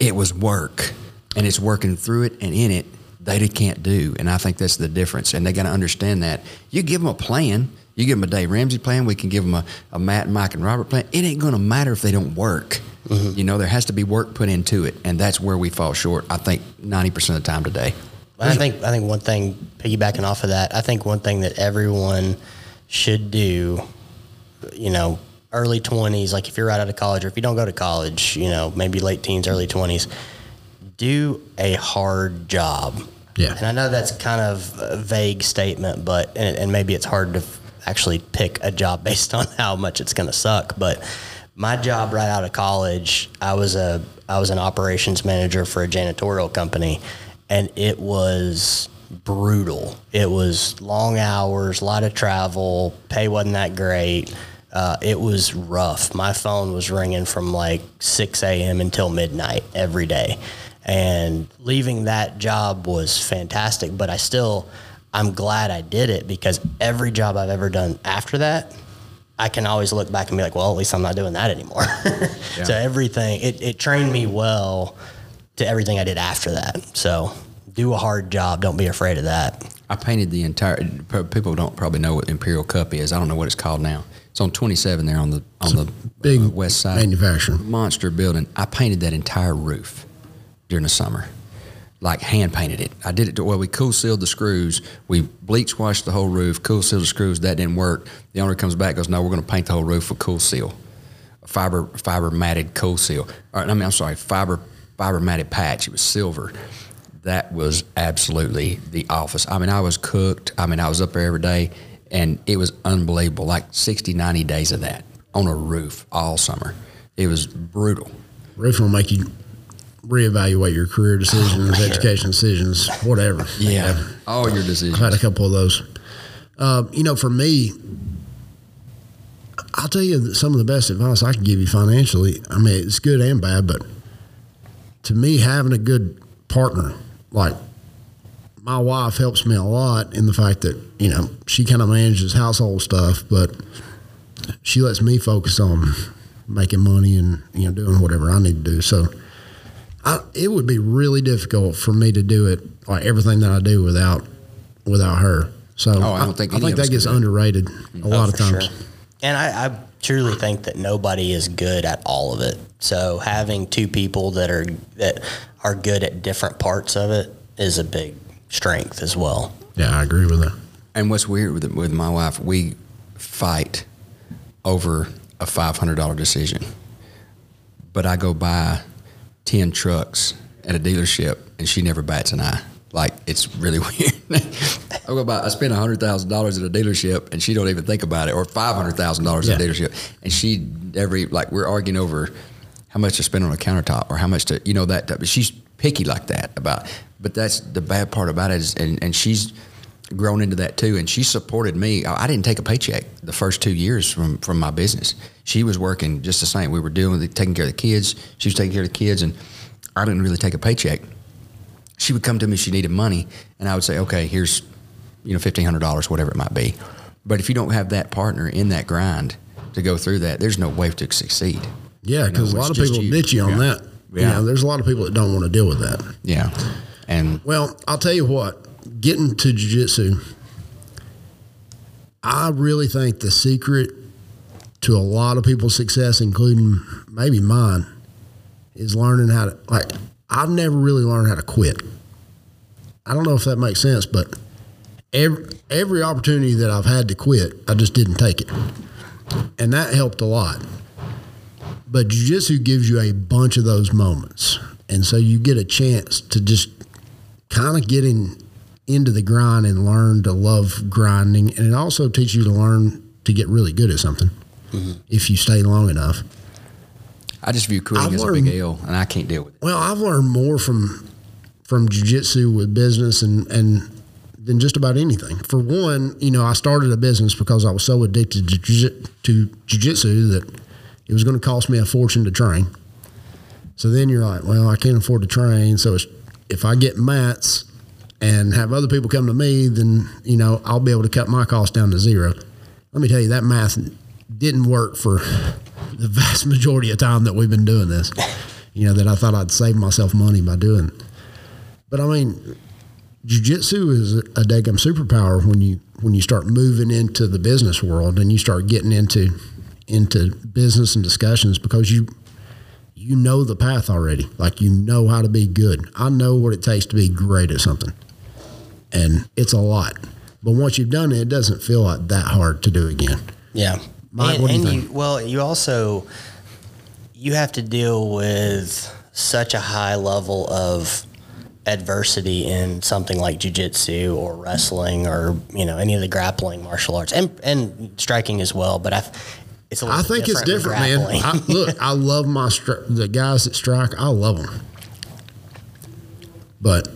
It was work, and it's working through it and in it they can't do. And I think that's the difference. And they got to understand that. You give them a plan. You give them a Dave Ramsey plan. We can give them a, a Matt, Mike, and Robert plan. It ain't going to matter if they don't work. Mm-hmm. You know, there has to be work put into it, and that's where we fall short. I think ninety percent of the time today. I think I think one thing piggybacking off of that, I think one thing that everyone should do, you know, early twenties, like if you're right out of college or if you don't go to college, you know, maybe late teens, early twenties, do a hard job. Yeah. And I know that's kind of a vague statement, but and, and maybe it's hard to actually pick a job based on how much it's going to suck. But my job right out of college, I was a I was an operations manager for a janitorial company, and it was brutal. It was long hours, a lot of travel, pay wasn't that great. Uh, it was rough. My phone was ringing from like 6 a.m. until midnight every day. And leaving that job was fantastic, but I still, I'm glad I did it because every job I've ever done after that, I can always look back and be like, well, at least I'm not doing that anymore. So everything, it, it trained me well to everything I did after that. So do a hard job. Don't be afraid of that. I painted the entire. People don't probably know what Imperial Cup is. I don't know what it's called now. It's on 27 there on the on the big uh, west side manufacturer. monster building. I painted that entire roof during the summer, like hand painted it. I did it to well. We cool sealed the screws. We bleach washed the whole roof. Cool sealed the screws. That didn't work. The owner comes back goes, no, we're going to paint the whole roof with cool seal, fiber fiber matted cool seal. Or, I mean, I'm sorry, fiber fiber matted patch. It was silver. That was absolutely the office. I mean, I was cooked. I mean, I was up there every day, and it was unbelievable. Like 60, 90 days of that on a roof all summer. It was brutal. Roofing will make you reevaluate your career decisions, education decisions, whatever. Yeah. All your decisions. I've had a couple of those. Uh, you know, for me, I'll tell you some of the best advice I can give you financially. I mean, it's good and bad, but to me, having a good partner, like my wife, helps me a lot in the fact that you know she kind of manages household stuff, but she lets me focus on making money and you know doing whatever I need to do. So. I, it would be really difficult for me to do it like everything that I do without without her. So Oh, I don't think I, any think of us that gets could it. underrated a oh, lot Oh, of times. sure. And I, I truly think that nobody is good at all of it. So having two people that are that are good at different parts of it is a big strength as well. Yeah, I agree with that. And what's weird with with my wife, we fight over a five hundred dollar decision, but I go buy ten trucks at a dealership, and she never bats an eye. Like it's really weird. I go buy. I spend hundred thousand dollars at a dealership, and she don't even think about it, or five hundred thousand dollars at a dealership, and she every like we're arguing over how much to spend on a countertop or how much to you know that. Type. She's picky like that about. But that's the bad part about it is, and, and she's grown into that too. And she supported me. I didn't take a paycheck the first two years from from my business. She was working just the same. We were doing the, taking care of the kids. She was taking care of the kids, and I didn't really take a paycheck. She would come to me. She needed money, and I would say, "Okay, here's you know fifteen hundred dollars, whatever it might be." But if you don't have that partner in that grind to go through that, there's no way to succeed. Yeah, You know, because a lot of people you. ditch you on Yeah. that. You Yeah. know, there's a lot of people that don't want to deal with that. Yeah, and Well, I'll tell you what, getting to jiu-jitsu, I really think the secret to a lot of people's success, including maybe mine, is learning how to, like, I've never really learned how to quit. I don't know if that makes sense, but every, every opportunity that I've had to quit, I just didn't take it. And that helped a lot. But jiu-jitsu gives you a bunch of those moments. And so you get a chance to just kind of get in, into the grind and learn to love grinding. And it also teaches you to learn to get really good at something mm-hmm. if you stay long enough. I just view quitting I've as a big L, and I can't deal with it. Well, I've learned more from from jujitsu with business and and than just about anything. For one, you know, I started a business because I was so addicted to jiu- to jujitsu that it was going to cost me a fortune to train. So then you're like, well, I can't afford to train. So it's, if I get mats and have other people come to me, then you know I'll be able to cut my cost down to zero. Let me tell you, that math didn't work for the vast majority of time that we've been doing this. You know that I thought I'd save myself money by doing. But I mean, jujitsu is a daggum superpower when you when you start moving into the business world and you start getting into into business and discussions because you you know the path already. Like you know how to be good. I know what it takes to be great at something. And it's a lot. But once you've done it, it doesn't feel like that hard to do again. Yeah. Mike, and you and think? well, you also you have to deal with such a high level of adversity in something like jujitsu or wrestling or you know any of the grappling martial arts and and striking as well. But I, it's a little I think it's different, man. I, look, I love my stri- the guys that strike. I love them, but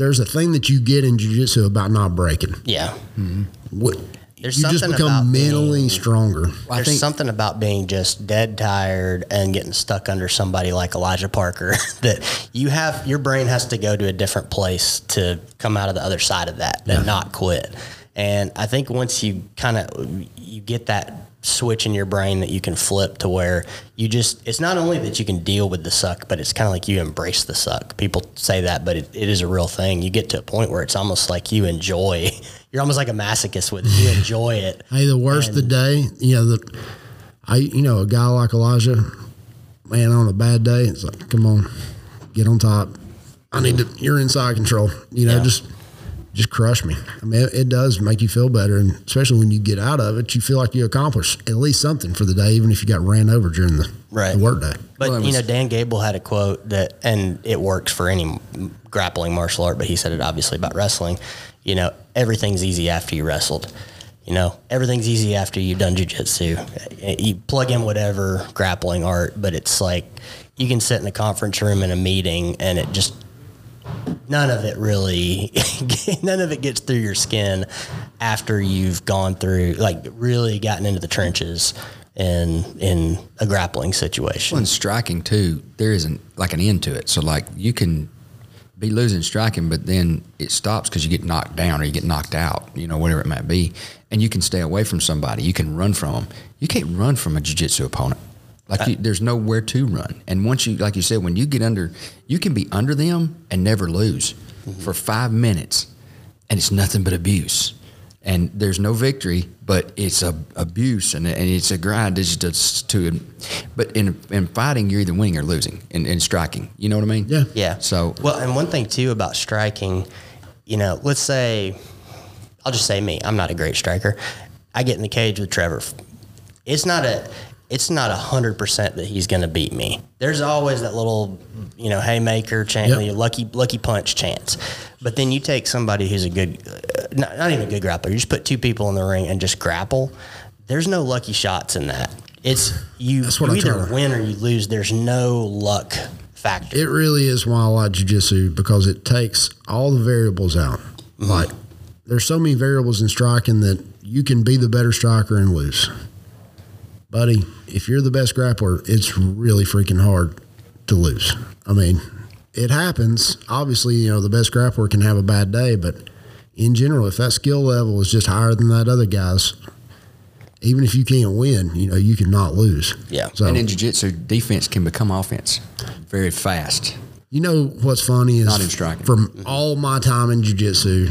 there's a thing that you get in jiu-jitsu about not breaking. Yeah. Mm-hmm. What, There's you just something become about mentally being- stronger. I There's think- something about being just dead tired and getting stuck under somebody like Elijah Parker that you have your brain has to go to a different place to come out of the other side of that and not quit. And I think once you kind of you get that switch in your brain that you can flip to where you just it's not only that you can deal with the suck, but it's kind of like you embrace the suck. People say that, but it, it is a real thing. You get to a point where it's almost like you enjoy. You're almost like a masochist with it. You enjoy it. Hey, the worst the day, you know, the I you know, a guy like Elijah, man, on a bad day, it's like, come on, get on top. I need to you're inside control. You know, Yeah. just just crush me. I mean, it, it does make you feel better, and especially when you get out of it, you feel like you accomplished at least something for the day, even if you got ran over during the, Right. the work day. But Well, it you know, Dan Gable had a quote that, and it works for any grappling martial art, but he said it obviously about wrestling. You know, everything's easy after you wrestled. You know, everything's easy after you've done jujitsu. You plug in whatever grappling art, but it's like you can sit in a conference room in a meeting, and it just none of it really, none of it gets through your skin after you've gone through, like, really gotten into the trenches in in a grappling situation. Well, in striking too, there isn't like an end to it. So like you can be losing striking, but then it stops because you get knocked down or you get knocked out, you know, whatever it might be, and you can stay away from somebody. You can run from them. You can't run from a jiu-jitsu opponent. Like uh, you, there's nowhere to run. And once you, like you said, when you get under, you can be under them and never lose mm-hmm. for five minutes, and it's nothing but abuse. And there's no victory, but it's a abuse and, and it's a grind. It's just to, but in in fighting, you're either winning or losing. In, in striking, you know what I mean? Yeah. Yeah. So well, and one thing too about striking, you know, let's say, I'll just say me. I'm not a great striker. I get in the cage with Trevor. It's not a. It's not a hundred percent that he's going to beat me. There's always that little, you know, haymaker chance, Yep. lucky lucky punch chance. But then you take somebody who's a good, uh, not, not even a good grappler. You just put two people in the ring and just grapple. There's no lucky shots in that. It's you. You either her. win or you lose. There's no luck factor. It really is why I like jujitsu because it takes all the variables out. Like there's so many variables in striking that you can be the better striker and lose. Buddy, if you're the best grappler, it's really freaking hard to lose. I mean, it happens. Obviously, you know, the best grappler can have a bad day, but in general, if that skill level is just higher than that other guy's, even if you can't win, you know, you cannot lose. Yeah. So and in jiu-jitsu, defense can become offense very fast. You know what's funny is Not in striking. from all my time in jiu-jitsu,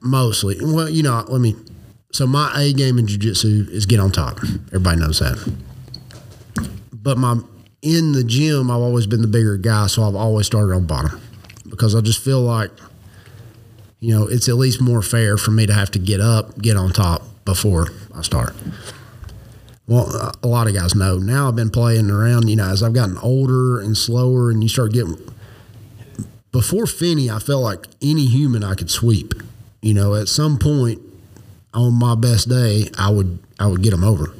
mostly. Well, you know, let me. So my A game in jiu-jitsu is get on top. Everybody knows that. But my in the gym, I've always been the bigger guy, so I've always started on bottom because I just feel like, you know, it's at least more fair for me to have to get up, get on top before I start. Well, a lot of guys know. Now I've been playing around, you know, as I've gotten older and slower, and you start getting. Before Finney, I felt like any human I could sweep. You know, at some point on my best day, I would I would get them over.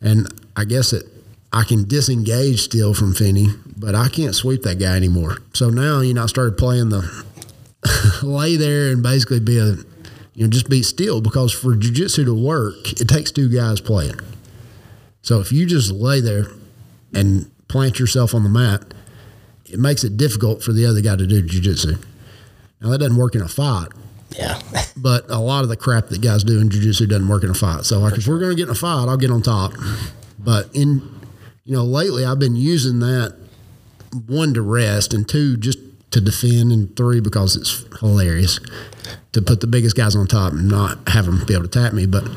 And I guess that I can disengage still from Finney, but I can't sweep that guy anymore. So now, you know, I started playing the lay there and basically be a you know, just be still because for jujitsu to work, it takes two guys playing. So if you just lay there and plant yourself on the mat, it makes it difficult for the other guy to do jujitsu. Now that doesn't work in a fight, Yeah. but a lot of the crap that guys do in jujitsu doesn't work in a fight. So like if we're gonna get in a fight, I'll get on top. But in you know, lately I've been using that one to rest and two just to defend and three because it's hilarious to put the biggest guys on top and not have them be able to tap me. But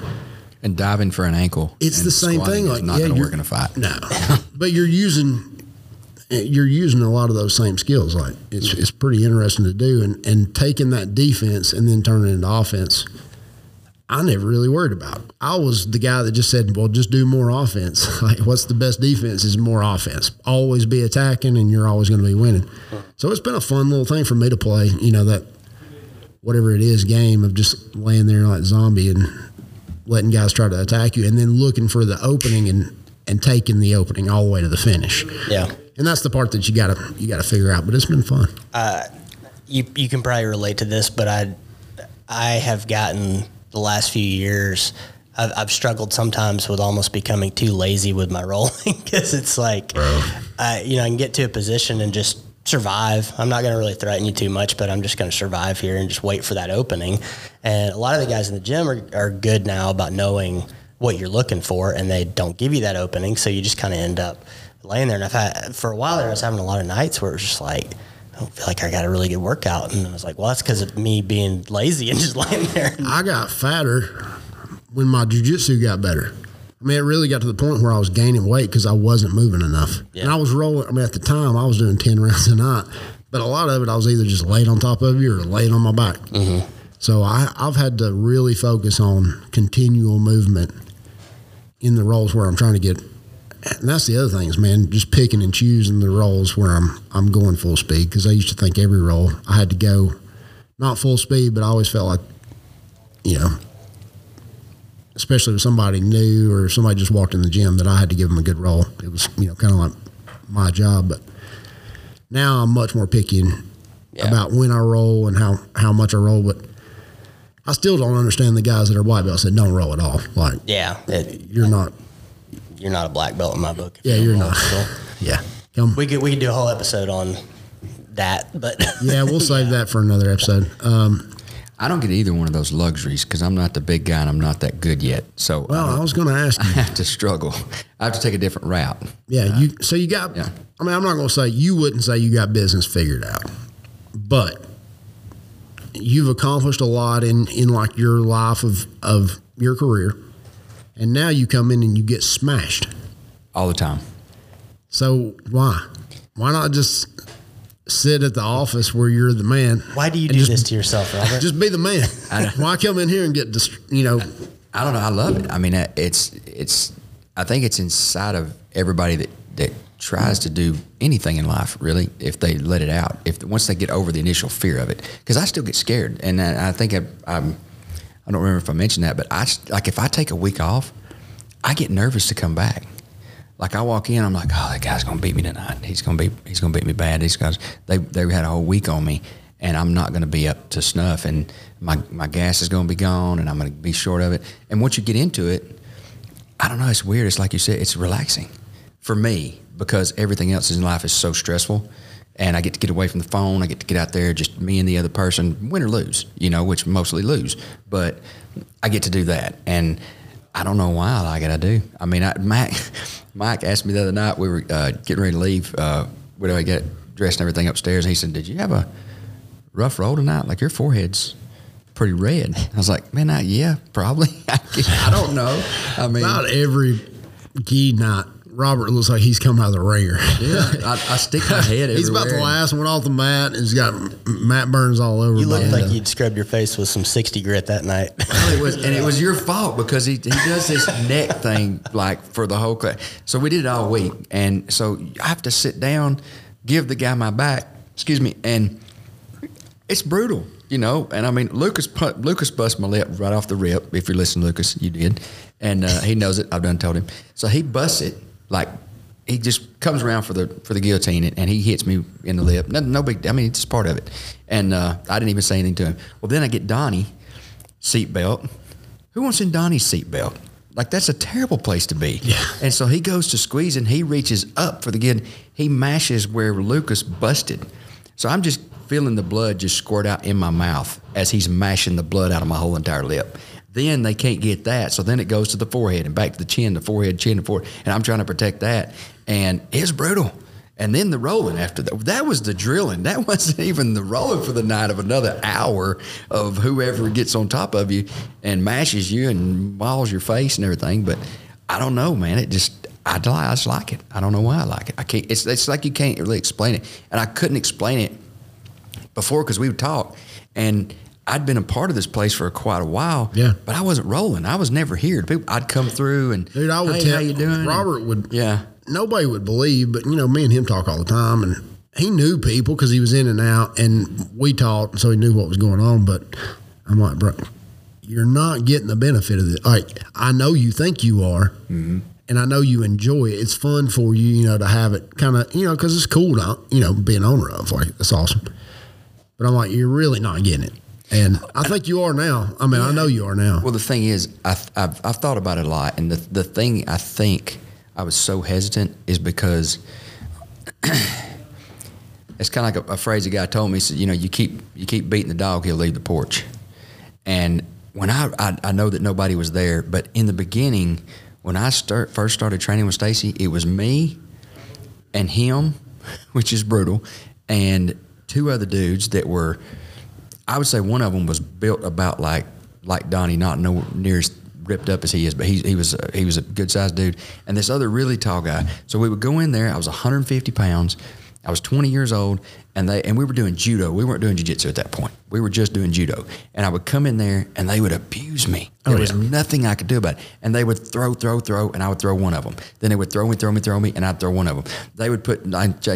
And diving for an ankle. it's the same thing. Like not yeah, going to you're- work in a fight. No, but you're using you're using a lot of those same skills. Like it's it's pretty interesting to do, and and taking that defense and then turning it into offense. I never really worried about. I was the guy that just said, "Well, just do more offense. Like, what's the best defense? Is more offense. Always be attacking, and you're always going to be winning." So it's been a fun little thing for me to play. You know that whatever it is game of just laying there like zombie and letting guys try to attack you, and then looking for the opening and and taking the opening all the way to the finish. Yeah. And that's the part that you gotta you gotta figure out. But it's been fun. Uh, you you can probably relate to this, but I I have gotten the last few years. I've, I've struggled sometimes with almost becoming too lazy with my rolling because it's like, I, you know, I can get to a position and just survive. I'm not going to really threaten you too much, but I'm just going to survive here and just wait for that opening. And a lot of the guys in the gym are, are good now about knowing what you're looking for, and they don't give you that opening, so you just kind of end up laying there. And I've had for a while there, I was having a lot of nights where it was just like. I don't feel like I got a really good workout, and I was like, "Well, that's because of me being lazy and just laying there." I got fatter when my jujitsu got better. I mean, it really got to the point where I was gaining weight because I wasn't moving enough. Yeah. And I was rolling. I mean, at the time, I was doing 10 rounds a night, but a lot of it, I was either just laid on top of you or laid on my back. Mm-hmm. So I, I've had to really focus on continual movement in the rolls where I'm trying to get. And that's the other thing is, man, just picking and choosing the rolls where I'm I'm going full speed because I used to think every roll I had to go not full speed, but I always felt like, you know, especially with somebody new or somebody just walked in the gym that I had to give them a good roll. It was, you know, kind of like my job. But now I'm much more picky Yeah. about when I roll and how, how much I roll. But I still don't understand the guys that are white belts that don't roll at all. Like, Yeah, it, you're not, you're not a black belt in my book. yeah, you you're don't not. roll. Yeah. Come. We could we could do a whole episode on that, but Yeah, we'll save that for another episode. Um, I don't get either one of those luxuries because I'm not the big guy and I'm not that good yet. So well, I, I was going to ask you. I have to struggle. I have to take a different route. Yeah, you. So you got. Yeah. I mean, I'm not going to say you wouldn't say you got business figured out, but you've accomplished a lot in in like your life of of your career, and now you come in and you get smashed. all the time. So why? Why not just sit at the office where you're the man? why do you do just, this to yourself, Robert? Just be the man. Why come in here and get dist- you know? I don't know. I love it. I mean, uh, it's it's. I think it's inside of everybody that that tries to do anything in life. Really, if they let it out, if once they get over the initial fear of it, because I still get scared, and I, I think I, I'm. I don't remember if I mentioned that, but I like if I take a week off, I get nervous to come back. Like I walk in, I'm like, oh, that guy's gonna beat me tonight. He's gonna be he's gonna beat me bad. These guys they they had a whole week on me, and I'm not gonna be up to snuff, and my my gas is gonna be gone, and I'm gonna be short of it. And once you get into it, I don't know. It's weird. It's like you said. It's relaxing for me because everything else in life is so stressful, and I get to get away from the phone. I get to get out there, just me and the other person, win or lose. You know, which mostly lose, but I get to do that, and I don't know why I like it. I do. I mean, I, Mike, Mike asked me the other night. We were uh, getting ready to leave. Uh, where do I get dressed and everything upstairs? And he said, "Did you have a rough roll tonight? Like your forehead's." Pretty red. I was like, man, I, yeah, probably. I don't know. I mean, not every gi night, Robert looks like he's come out of the wringer. Yeah, I, I stick my head He's about the last one off the mat, and he's got m- mat burns all over. you look him. like you'd scrubbed your face with some 60 grit that night. Well, it was, and it was your fault because he, he does this neck thing like for the whole class. So we did it all week, and so I have to sit down, give the guy my back. Excuse me, and it's brutal, you know. And I mean, Lucas put, Lucas bust my lip right off the rip. If you're listening, Lucas, you did, and uh, he knows it. I've done told him. So he busts it like he just comes around for the for the guillotine and, and he hits me in the lip. No, no big. I mean, it's part of it. And uh, I didn't even say anything to him. Well, then I get Donnie seatbelt. Who wants in Donnie's seatbelt? Like that's a terrible place to be. Yeah. And so he goes to squeeze and he reaches up for the good. He mashes where Lucas busted. So I'm just feeling the blood just squirt out in my mouth as he's mashing the blood out of my whole entire lip. Then they can't get that. So then it goes to the forehead and back to the chin, the forehead, chin, the forehead. And I'm trying to protect that. And it's brutal. And then the rolling after that. That was the drilling. That wasn't even the rolling for the night of another hour of whoever gets on top of you and mashes you and mauls your face and everything. But I don't know, man. It just I, I just like it. I don't know why I like it. I can't. It's it's like you can't really explain it, and I couldn't explain it before because we would talk, and I'd been a part of this place for quite a while. Yeah. but I wasn't rolling. I was never here. People, I'd come through and Dude, I would hey, tell how you doing? Robert would. Yeah. Nobody would believe, but you know, me and him talk all the time, and he knew people because he was in and out, and we talked, so he knew what was going on. But I'm like, bro, you're not getting the benefit of it. Like, I know you think you are, Mm-hmm. and I know you enjoy it. It's fun for you, you know, to have it kind of, you know, because it's cool to, you know, be an owner of. Like, that's awesome. but I'm like, you're really not getting it. And I think you are now. I mean, I know you are now. Well, the thing is, I, I've, I've thought about it a lot, and the the thing I think I was so hesitant is because it's kind of like a, a phrase a guy told me. He said, you know, you keep you keep beating the dog, he'll leave the porch. And when I, I I know that nobody was there, but in the beginning, when I start first started training with Stacy, it was me and him, which is brutal, and two other dudes that were. I would say one of them was built about like like Donnie, not no near as ripped up as he is, but he he was he was a good sized dude, and this other really tall guy. So we would go in there. I was 150 pounds. I was 20 years old, and they and we were doing judo. We weren't doing jiu-jitsu at that point. We were just doing judo. And I would come in there, and they would abuse me. Oh, there Oh, was yeah. nothing I could do about it. And they would throw, throw, throw, and I would throw one of them. Then they would throw me, throw me, throw me, and I'd throw one of them. They would put.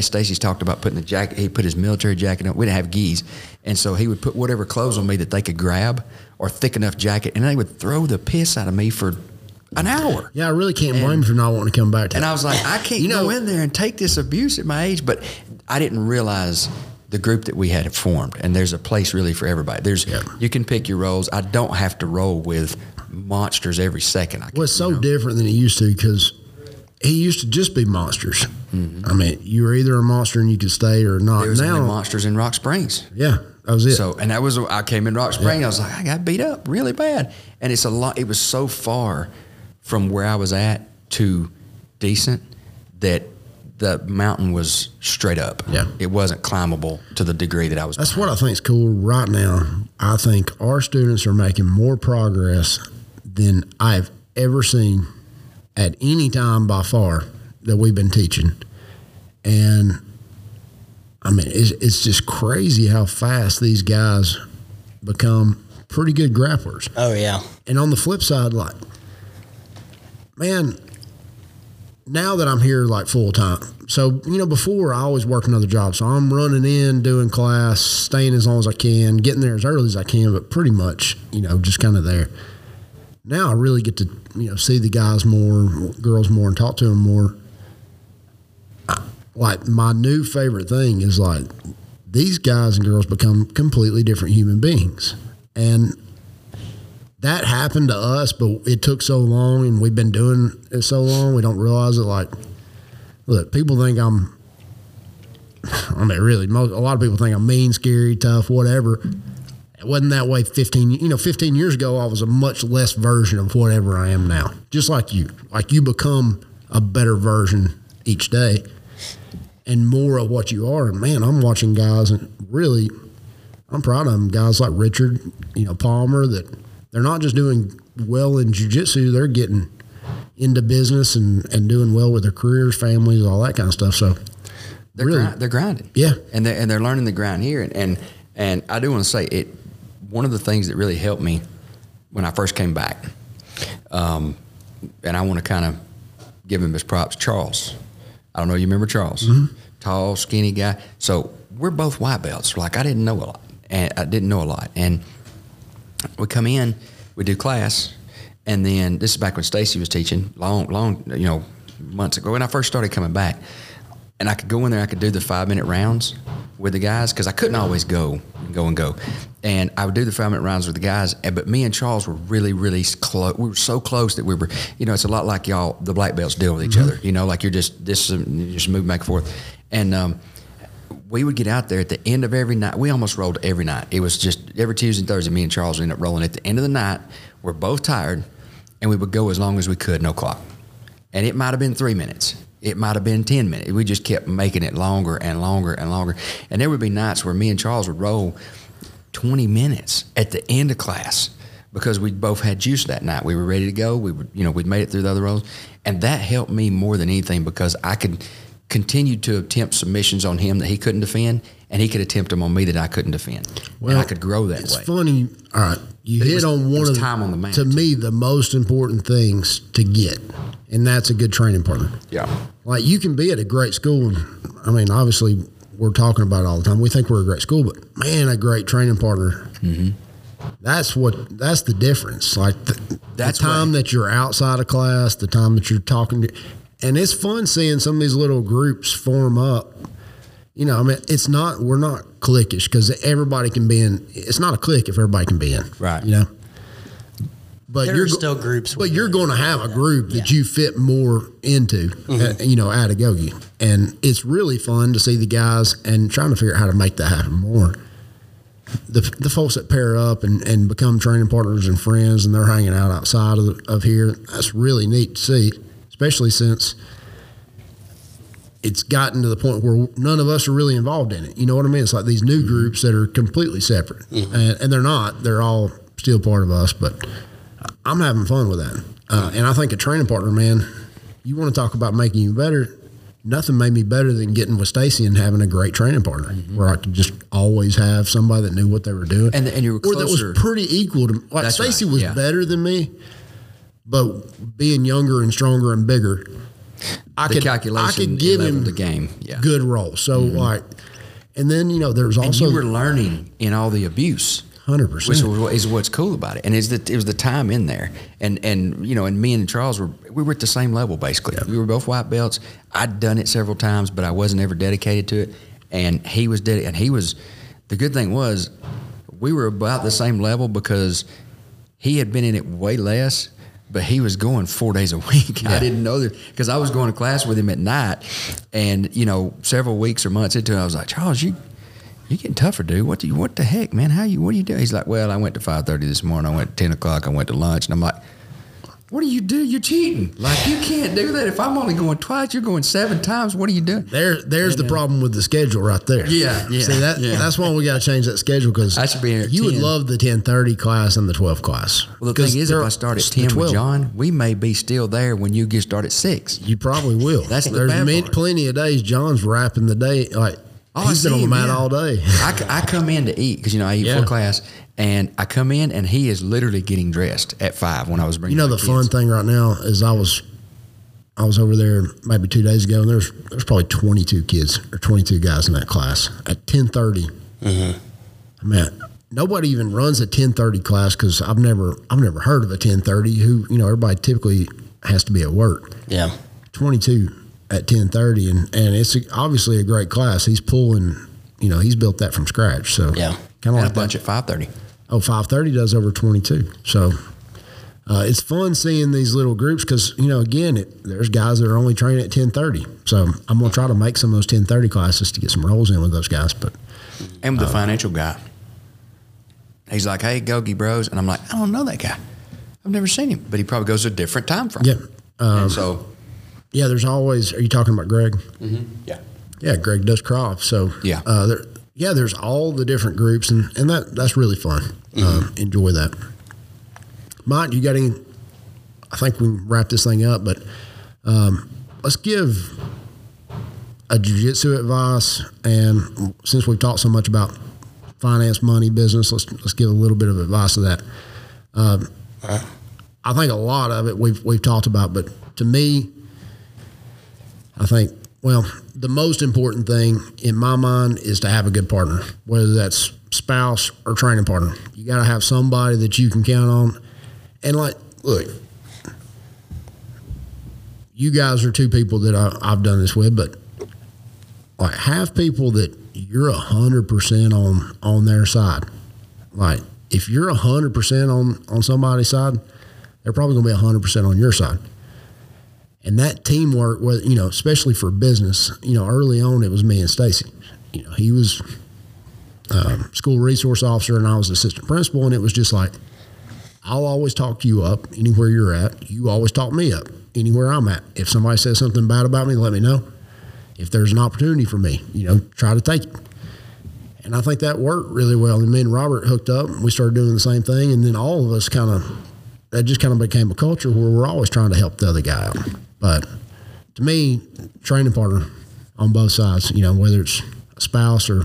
Stacy's talked about putting the jacket. He put his military jacket on. We didn't have gis, and so he would put whatever clothes on me that they could grab or thick enough jacket, and they would throw the piss out of me for an hour. Yeah, I really can't blame you for not wanting to come back to And it. I was like, I can't You know- go in there and take this abuse at my age. But I didn't realize the group that we had formed. And there's a place really for everybody. There's Yeah. you can pick your rolls. I don't have to roll with monsters every second. I can, Well, it's so you know? different than it used to because he used to just be monsters. Mm-hmm. I mean, you were either a monster and you could stay or not. There was now, only monsters in Rock Springs. yeah, that was it. So, and that was I came in Rock Spring. I was like, I got beat up really bad, and it's a lot. It was so far from where I was at to decent that the mountain was straight up. Yeah. it wasn't climbable to the degree that I was. That's what I think is cool right now. I think our students are making more progress than I've ever seen at any time by far that we've been teaching. And I mean, it's, it's just crazy how fast these guys become pretty good grapplers. Oh yeah. And on the flip side, like, man, now that I'm here like full time, so you know, before I always worked another job, so I'm running in, doing class, staying as long as I can, getting there as early as I can, but pretty much, you know, just kind of there. Now I really get to you know see the guys more, girls more, and talk to them more. Like my new favorite thing is like these guys and girls become completely different human beings, and that happened to us, but it took so long and we've been doing it so long, we don't realize it. Like, look, people think I'm, I mean, really, most, a lot of people think I'm mean, scary, tough, whatever. It wasn't that way 15, you know, 15 years ago, I was a much less version of whatever I am now. Just like you. Like you become a better version each day and more of what you are. And man, I'm watching guys and really, I'm proud of them. Guys like Richard, you know, Palmer, that they're not just doing well in jujitsu, they're getting into business and, and doing well with their careers, families, all that kind of stuff. So, they're really, grind, they're grinding. Yeah. and they're and they're learning the grind here. And and, and I do want to say it. One of the things that really helped me when I first came back, um, and I want to kind of give him his props. Charles, I don't know. You remember Charles? Tall, skinny guy. So we're both white belts. Like I didn't know a lot, and I didn't know a lot. And we come in, we do class, and then this is back when Stacy was teaching, long, long, you know, months ago. When I first started coming back, and I could go in there, I could do the five minute rounds with the guys because I couldn't always go, and go and go, and I would do the five minute rounds with the guys. And but me and Charles were really, really close. We were so close that we were, you know, it's a lot like y'all, the black belts deal with each other. You know, like you're just this, you just move back and forth, and. um we would get out there at the end of every night. We almost rolled every night. It was just every Tuesday and Thursday, me and Charles would end up rolling. At the end of the night, we're both tired, and we would go as long as we could, no clock. And it might have been three minutes. It might have been 10 minutes. We just kept making it longer and longer and longer. And there would be nights where me and Charles would roll 20 minutes at the end of class because we both had juice that night. We were ready to go. We would, you know, we'd made it through the other rolls. And that helped me more than anything because I could continue to attempt submissions on him that he couldn't defend, and he could attempt them on me that I couldn't defend. and I could grow that way. It's way. funny. All right, you But hit was- on one of the, time on the mat. to me the most important things to get, and that's a good training partner. Yeah. Like you can be at a great school, and I mean, obviously, we're talking about it all the time. We think we're a great school, but man, a great training partner. Mm-hmm. That's what. That's the difference. Like the, That's the time what- that you're outside of class, the time that you're talking to, and it's fun seeing some of these little groups form up. you know, I mean, it's not we're not cliquish because everybody can be in. It's not a clique if everybody can be in, Right. You know, but There you're are still groups But you're going to have a group that Yeah. you fit more into, Mm-hmm. uh, you know, at Agoge, and it's really fun to see the guys and trying to figure out how to make that happen more. The, the folks that pair up and, and become training partners and friends, and they're hanging out outside of, of here. That's really neat to see, especially since it's gotten to the point where none of us are really involved in it. You know what I mean? It's like these new mm-hmm. groups that are completely separate, mm-hmm. and, and they're not. They're all still part of us, but I'm having fun with that. Uh, mm-hmm. and I think a training partner, man, you want to talk about making you better. Nothing made me better than getting with Stacy and having a great training partner, where I could just always have somebody that knew what they were doing, And- and you were or that was pretty equal to. Like Stacy right, was yeah. better than me, but being younger and stronger and bigger, I The could calculation I could give him the game. Yeah. Mm-hmm. good roles. So like, and then you know there's And also you were learning in all the abuse. Hundred percent is what's cool about it, and is that it was the time in there, and and you know, and me and Charles were we were at the same level basically. We were both white belts. I'd done it several times, but I wasn't ever dedicated to it, and he was dedicated. And he was. The good thing was, we were about the same level because he had been in it way less. But he was going four days a week. I didn't know that because I was going to class with him at night, and you know, several weeks or months into it, I was like, Charles, you you're getting tougher, dude. What do you? What the heck, man? How you? What do you do? He's like, well, I went to five thirty this morning. I went ten o'clock. I went to lunch, and I'm like, what do you do? You're cheating. Like you can't do that. If I'm only going twice, you're going seven times. What are you doing? There, there's the problem with the schedule right there. Yeah, yeah, See that? yeah. That's why we got to change that schedule because I should be here at You would love the ten thirty class and the twelve class. Well, the 'Cause thing is, if I start at ten with John, we may be still there when you get started at six. you probably will. That's the there's bad many, part. plenty of days John's wrapping the day like Oh, I he's been on the mat all day. I come in to eat because you know I eat Yeah. for class, and I come in and he is literally getting dressed at five when I was bringing. You know my the fun thing right now is I was I was over there maybe two days ago and there's there's probably 22 kids or 22 guys in that class at 10:30. Mm-hmm. I mean, nobody even runs a 10:30 class because I've never I've never heard of a 10:30. Who you know everybody typically has to be at work. Yeah. 22 at 10:30 and and it's obviously a great class. He's pulling you know he's built that from scratch. So Yeah. kind of like a that. bunch at five thirty. Oh, 530 does over 22. So uh, it's fun seeing these little groups because, you know, again, it, there's guys that are only training at 1030. So I'm going to try to make some of those 1030 classes to get some rolls in with those guys. But and Uh, the financial guy. He's like, "Hey, Gogi Bros," and I'm like, "I don't know that guy. I've never seen him, but he probably goes a different time frame." yeah, And so yeah, there's always, are you talking about Greg? yeah, Yeah, Greg does Croft. So Yeah. uh, there, yeah, there's all the different groups, and, and that that's really fun. Um, enjoy that. Mike, you got any? I think we wrap this thing up, but um, let's give a jiu-jitsu advice. And since we've talked so much about finance, money, business, let's let's give a little bit of advice to that. Um, I think a lot of it we've we've talked about, but to me, I think, well, the most important thing in my mind is to have a good partner, whether that's spouse or training partner. You got to have somebody that you can count on. And, like, look, you guys are two people that I, I've done this with, but like, have people that you're 100% on on their side. Like, if you're 100% on, on somebody's side, they're probably going to be 100% on your side and that teamwork was you know especially for business you know early on it was me and stacy. You know he was um, school resource officer and i was assistant principal and it was just like i'll always talk you up anywhere you're at. You always talk me up anywhere i'm at. If somebody says something bad about me let me know. If there's an opportunity for me you know try to take it. And i think that worked really well. And me and robert hooked up and we started doing the same thing. And then all of us kind of that just kind of became a culture where we're always trying to help the other guy out. But to me, training partner on both sides, you know, whether it's a spouse or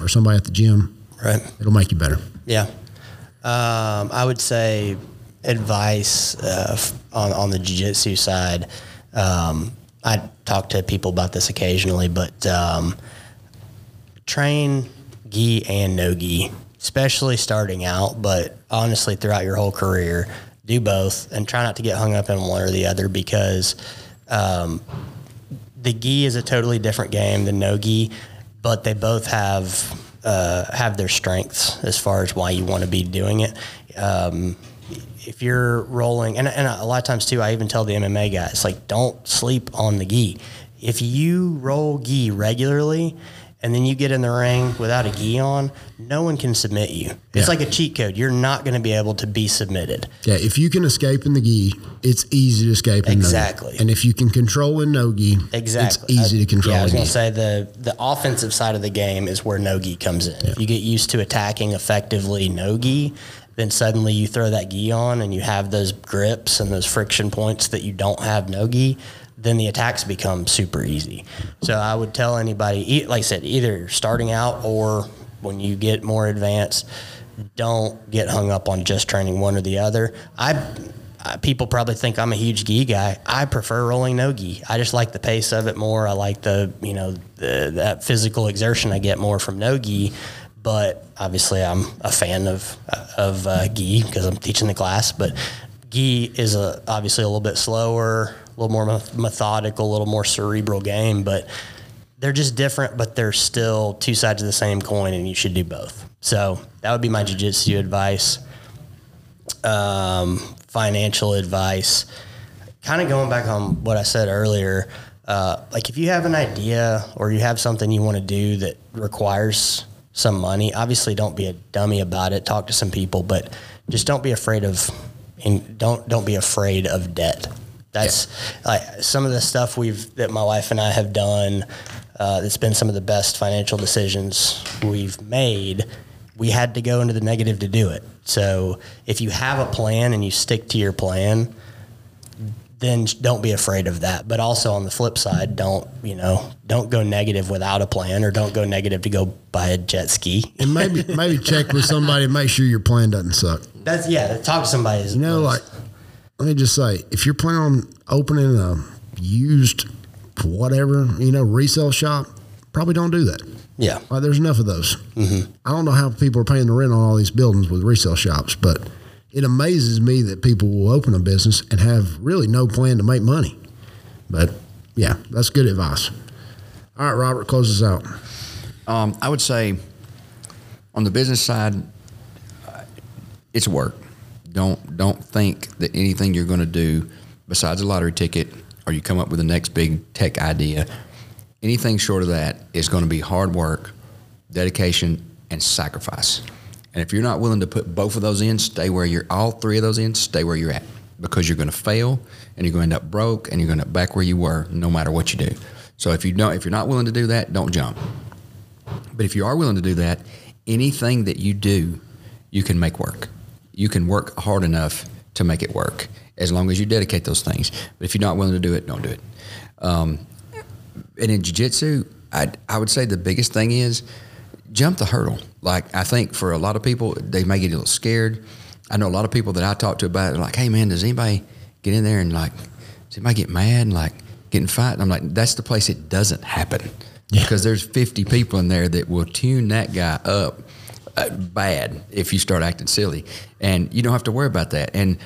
or somebody at the gym, Right. it'll make you better. Yeah. Um, I would say advice uh, on, on the jiu-jitsu side. Um, I talk to people about this occasionally, but um, train gi and no gi, especially starting out, but honestly throughout your whole career, do both and try not to get hung up in one or the other because um, the gi is a totally different game than no gi, but they both have uh, have their strengths as far as why you want to be doing it. Um, if you're rolling, and, and a lot of times too, I even tell the MMA guys like, don't sleep on the gi. If you roll gi regularly, and then you get in the ring without a gi on, no one can submit you. It's Yeah. like a cheat code. You're not going to be able to be submitted. Yeah, if you can escape in the gi, it's easy to escape in Exactly. no gi. Exactly. And if you can control in no gi, Exactly. it's easy to uh, control Yeah, I was in going to say the the offensive side of the game is where no gi comes in. If you get used to attacking effectively no gi, then suddenly you throw that gi on and you have those grips and those friction points that you don't have no gi. Then the attacks become super easy. So I would tell anybody, like I said, either starting out or when you get more advanced, don't get hung up on just training one or the other. I uh, people probably think I'm a huge gi guy. I prefer rolling no gi. I just like the pace of it more. I like the you know the, that physical exertion I get more from no gi. But obviously, I'm a fan of of uh, gi because I'm teaching the class. But gi is a, obviously a little bit slower, a little more methodical, a little more cerebral game. But they're just different, but they're still two sides of the same coin, and you should do both. So that would be my jujitsu advice um, financial advice. Kind of going back on what I said earlier, uh, like if you have an idea or you have something you want to do that requires some money, obviously don't be a dummy about it. Talk to some people, but just don't be afraid of, and don't don't be afraid of debt. That's like some of the stuff we've that my wife and I have done. Uh, that's been some of the best financial decisions we've made we had to go into the negative to do it. So if you have a plan and you stick to your plan, then don't be afraid of that. But also on the flip side, don't you know, don't go negative without a plan, or don't go negative to go buy a jet ski. and maybe maybe check with somebody and make sure your plan doesn't suck. That's yeah. Talk to somebody. You know, like let me just say, if you're planning on opening a used whatever, you know, resale shop, probably don't do that. yeah, Like, there's enough of those. I don't know how people are paying the rent on all these buildings with resale shops, but it amazes me that people will open a business and have really no plan to make money. But yeah, that's good advice. All right, Robert, closes out. Um, I would say on the business side, uh, it's work. Don't don't think that anything you're going to do besides a lottery ticket or you come up with the next big tech idea, anything short of that is going to be hard work, dedication, and sacrifice. And if you're not willing to put both of those in, stay where you're. All three of those in, stay where you're at because you're going to fail and you're going to end up broke and you're going to back where you were, no matter what you do. So if you don't, if you're not willing to do that, don't jump. But if you are willing to do that, anything that you do, you can make work. You can work hard enough to make it work as long as you dedicate those things. But if you're not willing to do it, don't do it. Um, and in jiu-jitsu, I, I would say the biggest thing is jump the hurdle. Like I think for a lot of people, they may get a little scared. I know a lot of people that I talk to about it, like, hey man, does anybody get in there and like, does anybody get mad and like get in fight? And I'm like, that's the place it doesn't happen because there's 50 people in there that will tune that guy up bad if you start acting silly, and you don't have to worry about that. And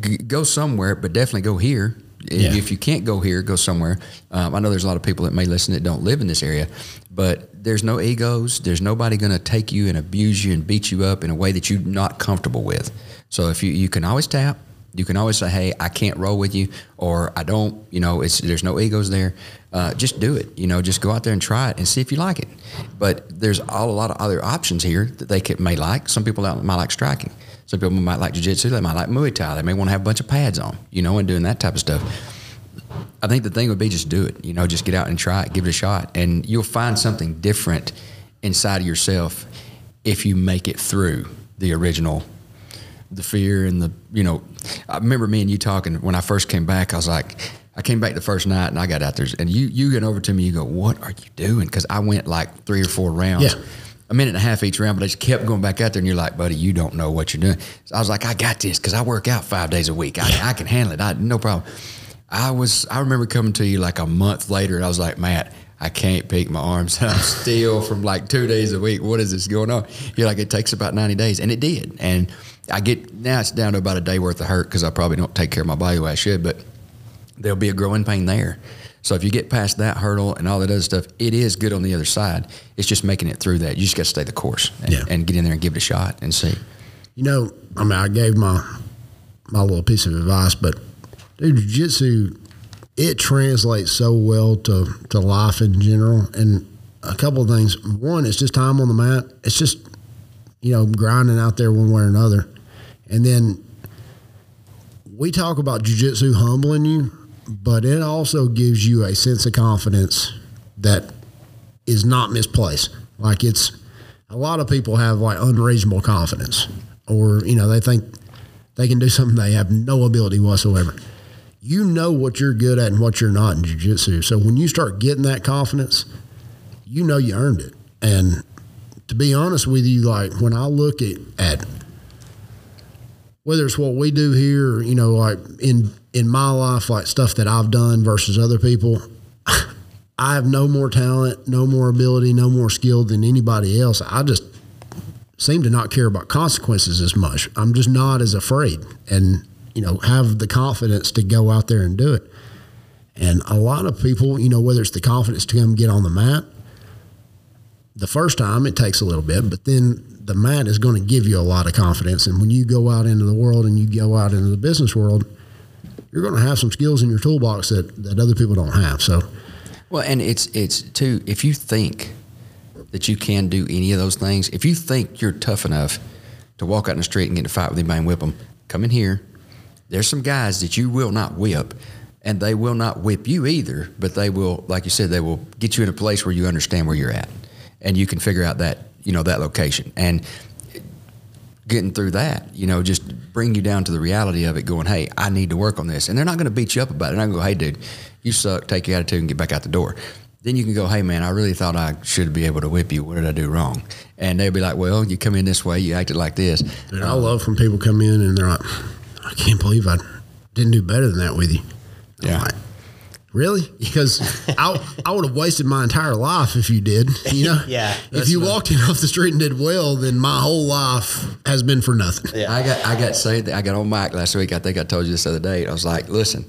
g- go somewhere, but definitely go here. Yeah. If you can't go here, go somewhere. Um, I know there's a lot of people that may listen that don't live in this area, but there's no egos. There's nobody going to take you and abuse you and beat you up in a way that you're not comfortable with. So if you you can always tap, you can always say, "Hey, I can't roll with you," or "I don't." You know, it's there's no egos there. Uh, just do it. You know, just go out there and try it and see if you like it. But there's all, a lot of other options here that they may like. Some people might like striking. Some people might like jiu-jitsu. They might like Muay Thai. They may want to have a bunch of pads on, you know, and doing that type of stuff. I think the thing would be just do it. You know, just get out and try it, give it a shot, and you'll find something different inside of yourself if you make it through the original, the fear and the you know. I remember me and you talking when I first came back. I was like, I came back the first night and I got out there, and you you get over to me. You go, what are you doing? Because I went like three or four rounds. Yeah. A minute and a half each round, but I just kept going back out there, and you're like, buddy, you don't know what you're doing. So I was like, I got this because I work out five days a week. I, I can handle it. I, no problem. I was I remember coming to you like a month later and I was like, Matt, I can't peek my arms. I'm still from like two days a week. What is this going on? You're like, it takes about 90 days. And it did. And I get now it's down to about a day worth of hurt because I probably don't take care of my body the way I should, but there'll be a growing pain there. So if you get past that hurdle and all that other stuff, it is good on the other side. It's just making it through that. You just got to stay the course and, Yeah. and get in there and give it a shot and see. You know, I mean, I gave my my little piece of advice, but dude, jiu-jitsu it translates so well to to life in general. And a couple of things. One, it's just time on the mat. It's just you know grinding out there one way or another. And then we talk about jiu-jitsu humbling you, but it also gives you a sense of confidence that is not misplaced. Like it's a lot of people have like unreasonable confidence, or you know they think they can do something they have no ability whatsoever. You know what you're good at and what you're not in jiu-jitsu. So when you start getting that confidence, you know you earned it. And to be honest with you, like when I look at, at whether it's what we do here, you know, like in in my life, like stuff that I've done versus other people, I have no more talent, no more ability, no more skill than anybody else. I just seem to not care about consequences as much. I'm just not as afraid and, you know, have the confidence to go out there and do it. And a lot of people, you know, whether it's the confidence to come get on the mat, the first time it takes a little bit, but then the mat is going to give you a lot of confidence. And when you go out into the world and you go out into the business world, you're going to have some skills in your toolbox that, that other people don't have. So, Well, and it's it's too. If you think that you can do any of those things, if you think you're tough enough to walk out in the street and get in a fight with anybody and whip them, come in here. There's some guys that you will not whip, and they will not whip you either. But they will, like you said, they will get you in a place where you understand where you're at, and you can figure out that you know that location and getting through that, you know, just bring you down to the reality of it, going, hey, I need to work on this. And they're not going to beat you up about it. They're not going to go, hey, dude, you suck, take your attitude and get back out the door. Then you can go, hey, man, I really thought I should be able to whip you. What did I do wrong? And they'll be like, well, you come in this way, you acted like this. dude, I love when people come in and they're like, I can't believe I didn't do better than that with you. I'm Yeah. like, really? Because I, I would have wasted my entire life if you did. You know? Yeah, If you fine. walked in off the street and did well, then my whole life has been for nothing. Yeah. I got I got saved. I got on mic last week. I think I told you this other day. I was like, listen,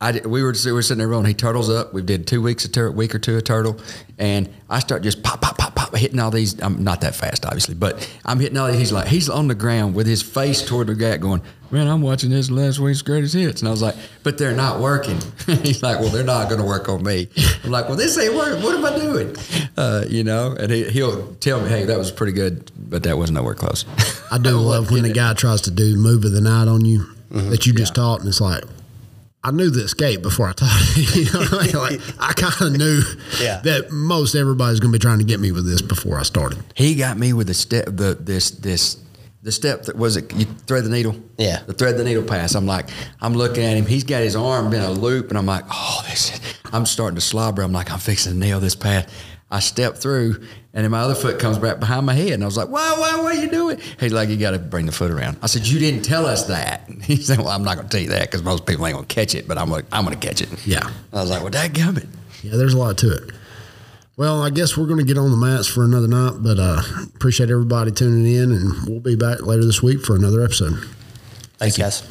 I did, we were we were sitting there rolling. He turtles up. We did two weeks a tur- week or two of turtle, and I start just pop pop pop pop hitting all these. I'm not that fast, obviously, but I'm hitting all these. He's like he's on the ground with his face toward the gap, going, "Man, I'm watching this last week's greatest hits," and I was like, "But they're not working." he's like, "Well, they're not going to work on me." I'm like, "Well, this ain't working. What am I doing?" Uh, you know, and he, he'll tell me, "Hey, that was pretty good, but that was nowhere close." I do love when the guy tries to do move of the night on you that you just taught, and it's like, I knew the escape before I taught it. you know what I mean? Like, I kind of knew Yeah. that most everybody's going to be trying to get me with this before I started. He got me with the step, the this this the step that was it. You thread the needle. Yeah. The thread the needle pass. I'm like, I'm looking at him. He's got his arm in a loop, and I'm like, oh, this. Is, I'm starting to slobber. I'm like, I'm fixing to nail this pass. I step through, and then my other foot comes back behind my head, and I was like, why, why, what are you doing? He's like, you got to bring the foot around. I said, you didn't tell us that. He said, well, I'm not going to tell you that because most people ain't going to catch it, but I'm like I'm going to catch it. Yeah. I was like, well, that gummit. Yeah, there's a lot to it. Well, I guess we're going to get on the mats for another night, but uh, appreciate everybody tuning in, and we'll be back later this week for another episode. Thanks, guys.